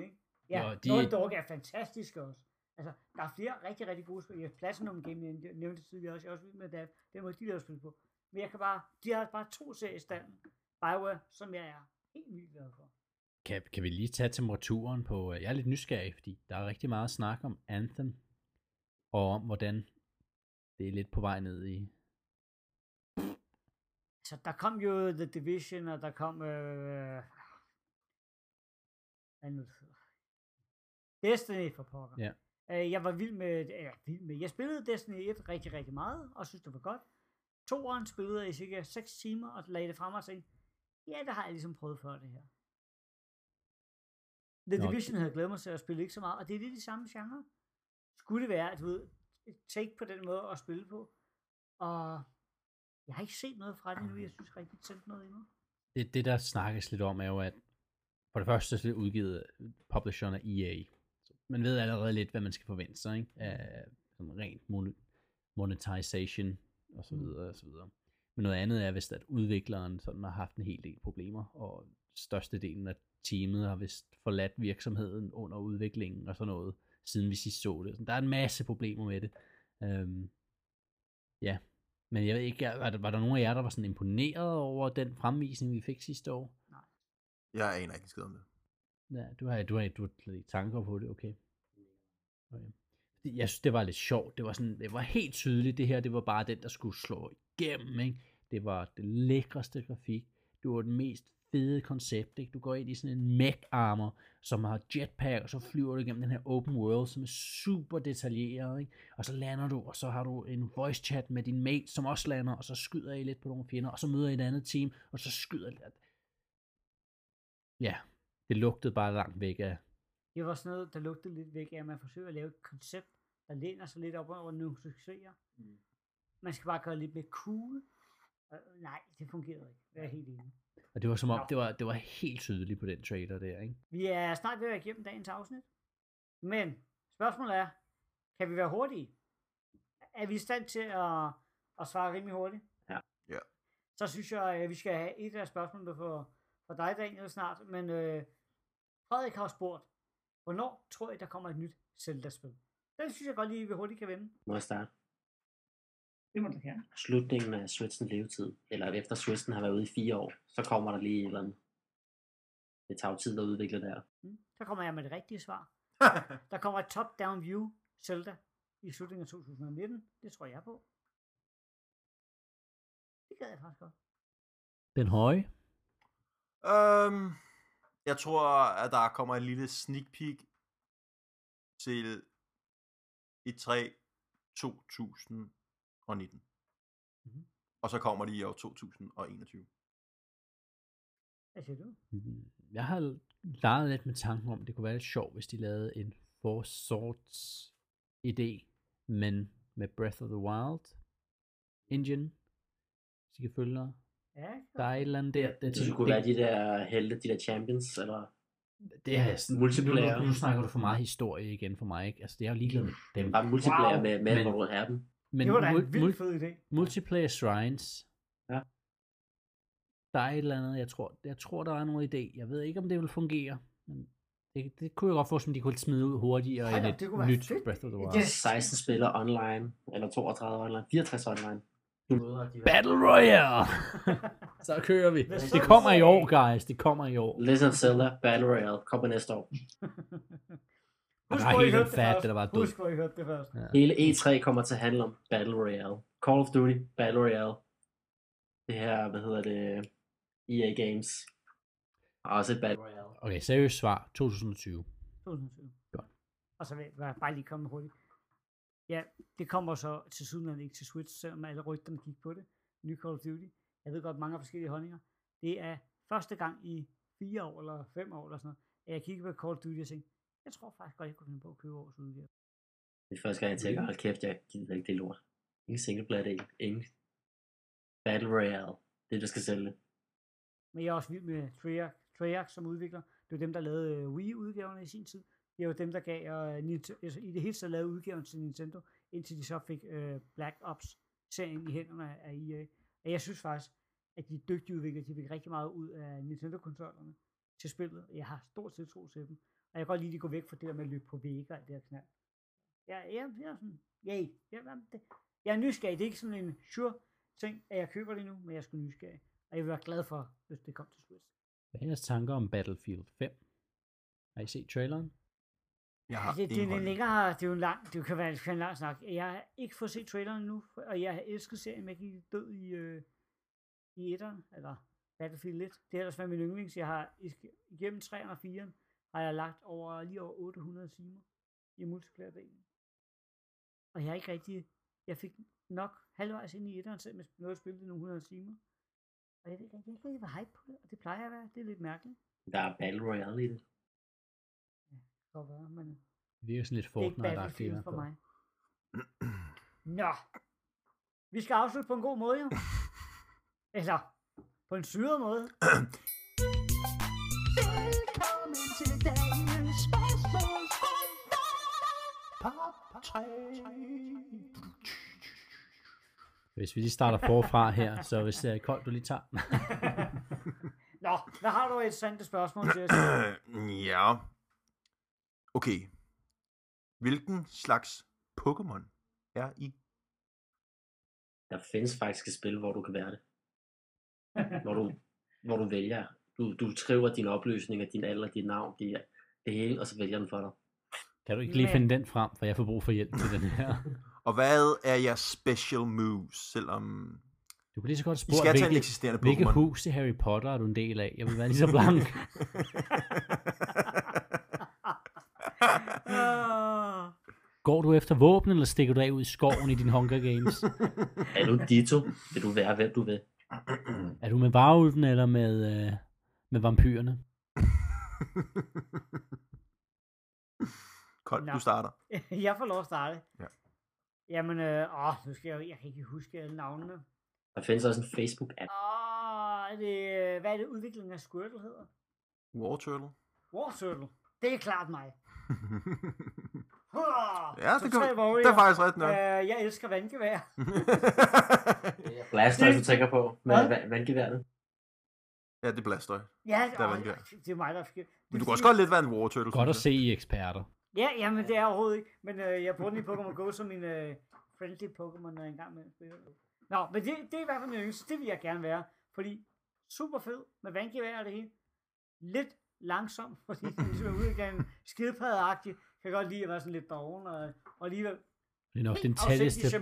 Ja, Jo, de... Naughty Dog er fantastiske også. Altså, der er flere rigtig, rigtig gode spil. Jeg Platinum Game, jeg nævnte det tidligere også. Jeg er også vild med det, den måde, de laver spil på. Men jeg kan bare, de har bare to serier i standen. Bioware, som jeg er helt vildt glad for. Kan, kan vi lige tage temperaturen på... øh, Jeg er lidt nysgerrig, fordi der er rigtig meget snak om Anthem, og om hvordan det er lidt på vej ned i... Så der kom jo The Division, og der kom... Øh? Destiny for pokker. Ja. Øh, jeg var vild med, ja, vild med. Jeg spillede Destiny 1 rigtig, rigtig meget, og synes det var godt. Toeren spillede jeg i cirka 6 timer, og lagde det frem og tænkte, ja, det har jeg ligesom prøvet før det her. The Nå, Division havde glædet mig til at spille ikke så meget, og det er lidt de samme genre. Skulle det være, at du ved, et take på den måde at spille på, og jeg har ikke set noget fra det nu, jeg synes rigtig tændt noget endnu. Det, det, der snakkes lidt om, er jo, at for det første så er det udgivet publisheren af EA. Så man ved allerede lidt, hvad man skal forvente sig, ikke? Af sådan rent mon- monetization, og så Mm. videre, og så videre. Men noget andet er vist, at udvikleren sådan har haft en hel del problemer, og størstedelen af teamet har vist forladt virksomheden under udviklingen og sådan noget, siden vi sidst så det. Så der er en masse problemer med det. Øhm, ja, men jeg ved ikke, var der, var der nogen af jer, der var sådan imponeret over den fremvisning, vi fik sidste år? Jeg aner ikke skid om det. Ja, du har, du har, du har slet ikke tanker på det, okay. okay. Jeg synes, det var lidt sjovt. Det var, sådan, det var helt tydeligt, det her, det var bare den, der skulle slå igennem, ikke? Det var det lækreste grafik. Det var det mest fede koncept, ikke? Du går ind i sådan en mech armor, som har jetpack, og så flyver du igennem den her open world, som er super detaljeret, ikke? Og så lander du, og så har du en voice chat med din mate, som også lander, og så skyder I lidt på nogle fjender, og så møder I et andet team, og så skyder I Ja, det lugtede bare langt væk af. Det var sådan noget, der lugtede lidt væk af, at man forsøger at lave et koncept, der læner sig lidt op over nogle succeser. Mm. Man skal bare gøre det lidt mere cool. Og, nej, det fungerede ikke. Det er helt enig. Og det var som om, Nå. det var, det var helt tydeligt på den trailer der, ikke? Vi er snart ved at være igennem dagens afsnit. Men spørgsmålet er, kan vi være hurtige? Er vi i stand til at, at svare rimelig hurtigt? Ja. Ja. Så synes jeg, at vi skal have et af spørgsmålene for, for dig, Daniel, snart. Men øh, Frederik har spurgt, hvornår tror I, der kommer et nyt Zelda-spil? Den synes jeg godt lige, vi hurtigt kan vende. Må jeg starte? Det må du gerne. Slutningen af Switchens levetid, eller efter Switchen har været ude i fire år, så kommer der lige et eller andet. Det tager jo tid at udvikle der. Mm. Så kommer jeg med det rigtige svar. Der kommer et top-down view Zelda i slutningen af 2019. Det tror jeg på. Det gad jeg faktisk godt. Den høje. Øhm, jeg tror, at der kommer en lille sneak peek til E3 2019. Mhm. Og så kommer de i år 2021. Hvad siger du? Mm, Jeg har legede lidt med tanken om, at det kunne være lidt sjovt, hvis de lavede en Four Swords idé, men med Breath of the Wild engine. Hvis I kan følge dig. Ja, Der er et eller andet der. Det, Så det kunne være de der helte, de der champions, eller... det er sådan, multiplayer. Nu, nu, nu, snakker du for meget historie igen for mig, ikke? Altså, det er jo ligeglad med dem. Bare multiplayer Wow. med, med Men- hvor du har dem. Men det var da mul- en vild mul- fed idé. multiplayer shrines. Ja. Der er et eller andet, jeg tror, jeg tror, der er nogen idé. Jeg ved ikke, om det vil fungere, men det, det kunne jeg godt få, som de kunne smide ud hurtigere Hold end et nyt fedt. Breath of the Wild. Det er 16 spillere online, eller 32 online, 64 online. Battle Royale! Så kører vi. Det kommer i år, guys. Det kommer i år. Legend of Zelda Battle Royale kommer næste år. Husk, hvor I helt hørte det fat, først. det der var død. Husk, hvor I hørte det først. Ja. Hele E3 kommer til at handle om Battle Royale. Call of Duty Battle Royale. Det her, hvad hedder det, EA Games. Og også et Battle Royale. Okay, seriøst svar. 2020. 2007. Godt. Og så vil jeg bare lige komme hurtigt. Ja, det kommer så til siden ikke til Switch, selvom alle rygterne gik på det. Ny Call of Duty. Jeg ved godt, mange forskellige holdninger. Det er første gang i fire år eller fem år eller sådan noget, at jeg kigger på Call of Duty og tænker, jeg tror faktisk godt, jeg kunne finde på at købe års udgave. Det er første gang, jeg tænker, hold kæft, jeg gider ikke det lort. Ingen singleplayer del. Ingen Battle Royale. Det, der skal sælge. Men jeg er også vild med Treyarch, Treyarch som udvikler. Det var dem, der lavede øh, Wii-udgaverne i sin tid. Det var dem, der gav uh, Nintendo, altså, i det hele taget lavede udgaven til Nintendo, indtil de så fik uh, Black Ops-serien i hænderne af EA. Og jeg synes faktisk, at de dygtige udviklere, de fik rigtig meget ud af Nintendo-kontrollerne til spillet. Jeg har stor tiltro til dem. Og jeg kan godt lide, at de går væk fra det der med at løbe på vægge og alt det her knald. Jeg, jeg, jeg er sådan, yay. Jeg, jamen, det, jeg er nysgerrig. Det er ikke sådan en sure ting, at jeg køber det nu, men jeg sgu nysgerrig. Og jeg vil være glad for, hvis det kom til Switch. Hvad er jeres tanker om Battlefield 5? Har I set traileren? Jeg har Altså, det, det, er holdning. længere, det er jo en lang, det kan være det kan en lang snak. Jeg har ikke fået set traileren endnu, og jeg har elsket serien, men jeg gik død i, øh, i etteren, eller Battlefield 1. Det har ellers været min yndlings. Jeg har i- igennem 3'eren og 4'eren, har jeg lagt over lige over 800 timer i multiplayer-delen. Og jeg har ikke rigtig, jeg fik nok halvvejs ind i etteren, selvom jeg nåede at spille det nogle 100 timer. Og jeg ved ikke, jeg kan ikke rigtig være hype på det, og det plejer jeg at være. Det er lidt mærkeligt. Der er Battle Royale i det. Det kan være, men Det virker sådan lidt det er ikke Fortnite-agtigt i Battlefield hvert for mig. Nå. Vi skal afslutte på en god måde, jo. Eller på en syret måde. Hvis vi lige starter forfra her, så hvis det er koldt, du lige tager. Nå, hvad har du et sandt spørgsmål til os? ja. Okay. Hvilken slags Pokémon er I? Der findes faktisk et spil, hvor du kan være det. Hvor du, hvor du vælger. Du, du skriver dine opløsninger, din alder, dit navn, det, det hele, og så vælger den for dig. Kan du ikke lige Men- finde den frem, for jeg får brug for hjælp til den her. Og hvad er jeres special moves, selvom Du kan lige så godt spørge, hvilket Pokémon? hus i Harry Potter er du en del af? Jeg vil være lige så blank. Går du efter våben, eller stikker du af ud i skoven i din Hunger Games? Er du Ditto, vil du være, hvem du vil. Er du med varulven, eller med, øh, med vampyrerne? Kold, Nå. du starter. jeg får lov at starte. Ja. Jamen, øh, åh, nu skal jeg, jeg kan ikke huske alle navnene. Der findes også en Facebook-app. Åh, er det, øh, hvad er det udviklingen af Squirtle hedder? War Turtle. War Turtle. Det er klart mig. Hurra! ja, det, kan, det er faktisk ret nok. Øh, jeg elsker vandgevær. Blaster, du tænker på, med va- vandgeværet. Ja, det blaster. Ja, Der er vandgevær. det er mig, der er forkert. Men du kan også godt lidt være en War Turtle. Godt at se I er eksperter. Ja, jamen det er overhovedet ikke. Men øh, jeg bruger den i Pokémon Go som min øh, friendly Pokémon, når jeg engang med spiller. Nå, men det, det er i hvert fald min yndste. Det vil jeg gerne være. Fordi super fed med vandgevær og det hele. Lidt langsom, fordi det ligesom er udgangen skidpaddeagtig. Kan godt lide at være sådan lidt doven og, og alligevel Det er nok den tætteste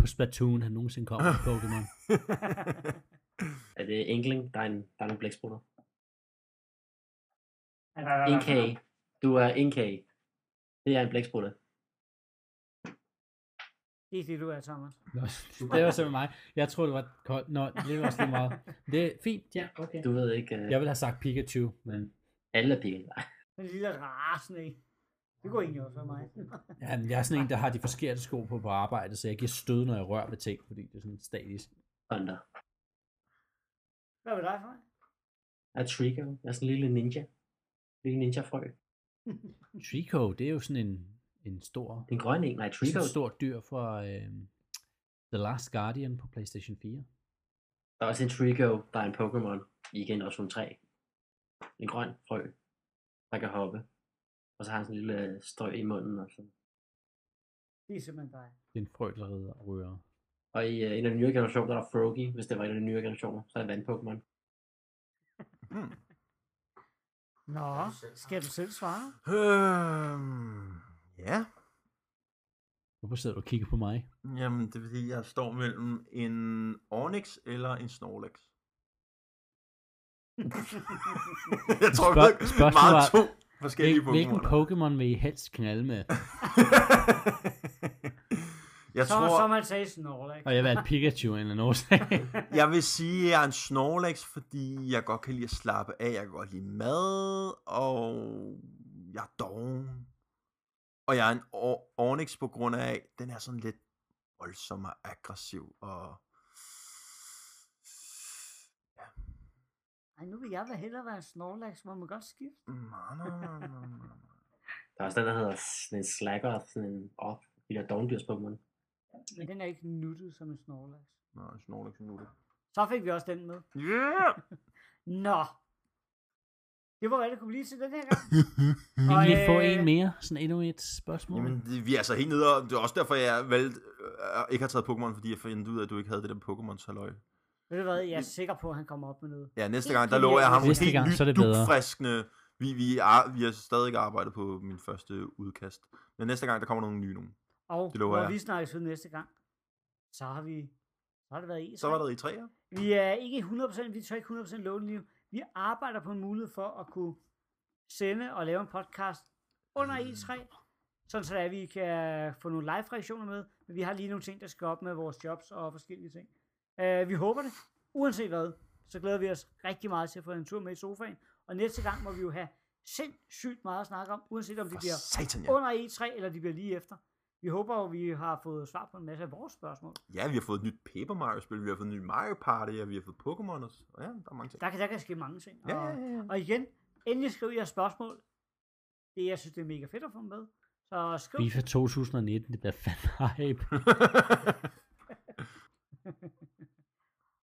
på Splatoon, han nogensinde kommer i Pokémon. Er det Enkling? Der er, en, der er nogle blæksprutter. En NK. Du er NK. Det er en blæksprutte. Det er det, du er, Thomas. Nå, det var simpelthen mig. Jeg troede, det var koldt. Nå, det var også lige meget. Det er fint. Ja, okay. Du ved ikke... Uh... Jeg ville have sagt Pikachu, men Alle er Pikachu. Den lille rare snake. Det går egentlig også for mig. Ja, men jeg er sådan en, der har de forkerte sko på på arbejde, så jeg giver stød, når jeg rører ved ting, fordi det er sådan statisk. Thunder. Hvad med dig, Frej? Jeg er Trico. Jeg er sådan en lille ninja. Lille ninja-frø. Trico, det er jo sådan en, en stor, Den grønne en. Nej, sådan Trico. en stor dyr fra øh, The Last Guardian på PlayStation 4. Der er også en Trico, der er en Pokémon i generation 3. En grøn frø, der kan hoppe. Og så har han sådan en lille strø i munden. Og, sådan. Det er simpelthen dig. Det er en frø, der rider og rører. Og i uh, en af de nye generationer, der er Froakie, hvis det var en af de nye generationer. Så er det vand-Pokémon. Hmm. Nå, skal du selv svare? Øhm, ja. Hvorfor sidder du og kigger på mig? Jamen, det er fordi, jeg står mellem en Onyx eller en Snorlax. jeg tror, Spørg- jeg ved meget var- to forskellige Hvil, hvilken. Pokémon vil I helst knalde med? jeg Så, tror, som man sagde Snorlax. Og jeg valgte Pikachu af en eller anden årsag. jeg vil sige, at jeg er en Snorlax, fordi jeg godt kan lide at slappe af. Jeg kan godt lide mad, og jeg er doven. Og jeg er en Onyx på grund af, at den er sådan lidt voldsom og aggressiv. Og Ej, nu vil jeg da hellere være en Snorlax, hvor man godt skifte. Nej, nej, nej, nej, nej. Der er også den, der hedder sådan en Slacker, sådan en off. De der dogndyrs Pokémon. Men den er ikke nuttet som en Snorlax. Nej, Snorlax er nu det. Så fik vi også den med. Yeah! Nå. Det var, hvad det kunne blive til den her gang. Vi kan lige få øh, en mere, sådan endnu et spørgsmål. Jamen, det, vi er altså helt nede, og det er også derfor, jeg valgte øh, ikke har taget Pokémon, fordi jeg fandt ud af, at du ikke havde det der Pokémon halløj. Ved du hvad, jeg er sikker på, at han kommer op med noget. Ja, næste gang, der lover jeg ham Næste helt gang, nyt, så er det bedre. dugfriskende. Vi, vi, er, vi har stadig arbejdet på min første udkast. Men næste gang, der kommer nogle nye nogen. Og Det når jeg. vi snakkes ved næste gang, så har vi så har det været i. Så var der i træer. Vi er ikke 100%, vi tør ikke 100% love. Vi arbejder på en mulighed for at kunne sende og lave en podcast under E3, sådan så at vi kan få nogle live-reaktioner med, men vi har lige nogle ting, der skal op med vores jobs og forskellige ting. Uh, vi håber det. Uanset hvad, så glæder vi os rigtig meget til at få en tur med i sofaen, og næste gang må vi jo have sindssygt meget at snakke om, uanset om det For bliver satan, ja. under E3, eller de bliver lige efter. Vi håber jo, vi har fået svar på en masse af vores spørgsmål. Ja, vi har fået et nyt Paper Mario-spil, vi har fået et nyt Mario Party, og vi har fået Pokémon. Og ja, der er mange ting. Der kan, der kan ske mange ting. Ja, og, ja, ja, ja. og igen, endelig skriv jeres spørgsmål. Det, jeg synes, det er mega fedt at få med. Så skriv. FIFA 2019, det bliver fandme hype.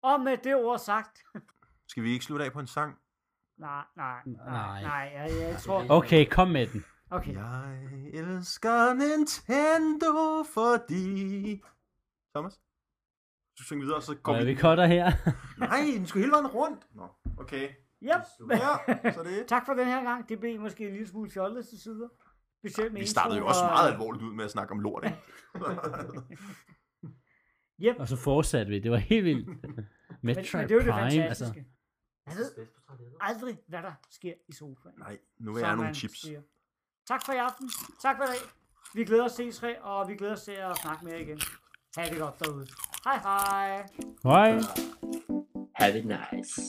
Og med det ord sagt. Skal vi ikke slutte af på en sang? nej, nej, nej, Nej. nej, jeg, jeg tror... Okay, kom med den. Okay. Jeg elsker Nintendo, fordi... Thomas? Du synger videre, så går vi... vi cutter her. Nej, den skal hele vejen rundt. Nå, okay. Yep. Ja, så det er... tak for den her gang. Det blev måske en lille smule fjollet til sider. Specielt med Vi startede jo også og- meget alvorligt ud med at snakke om lort, ikke? Yep. Og så fortsatte vi. Det var helt vildt. Men, Metroid men det er jo det Prime, altså. fantastiske. Jeg ved aldrig, hvad der sker i sofaen. Nej, nu vil som jeg have nogle chips. siger. Tak for i aften. Tak for i dag. Vi glæder os til E3, og vi glæder os til at snakke mere igen. Ha' det godt derude. Hej hej. Hej. Have it nice.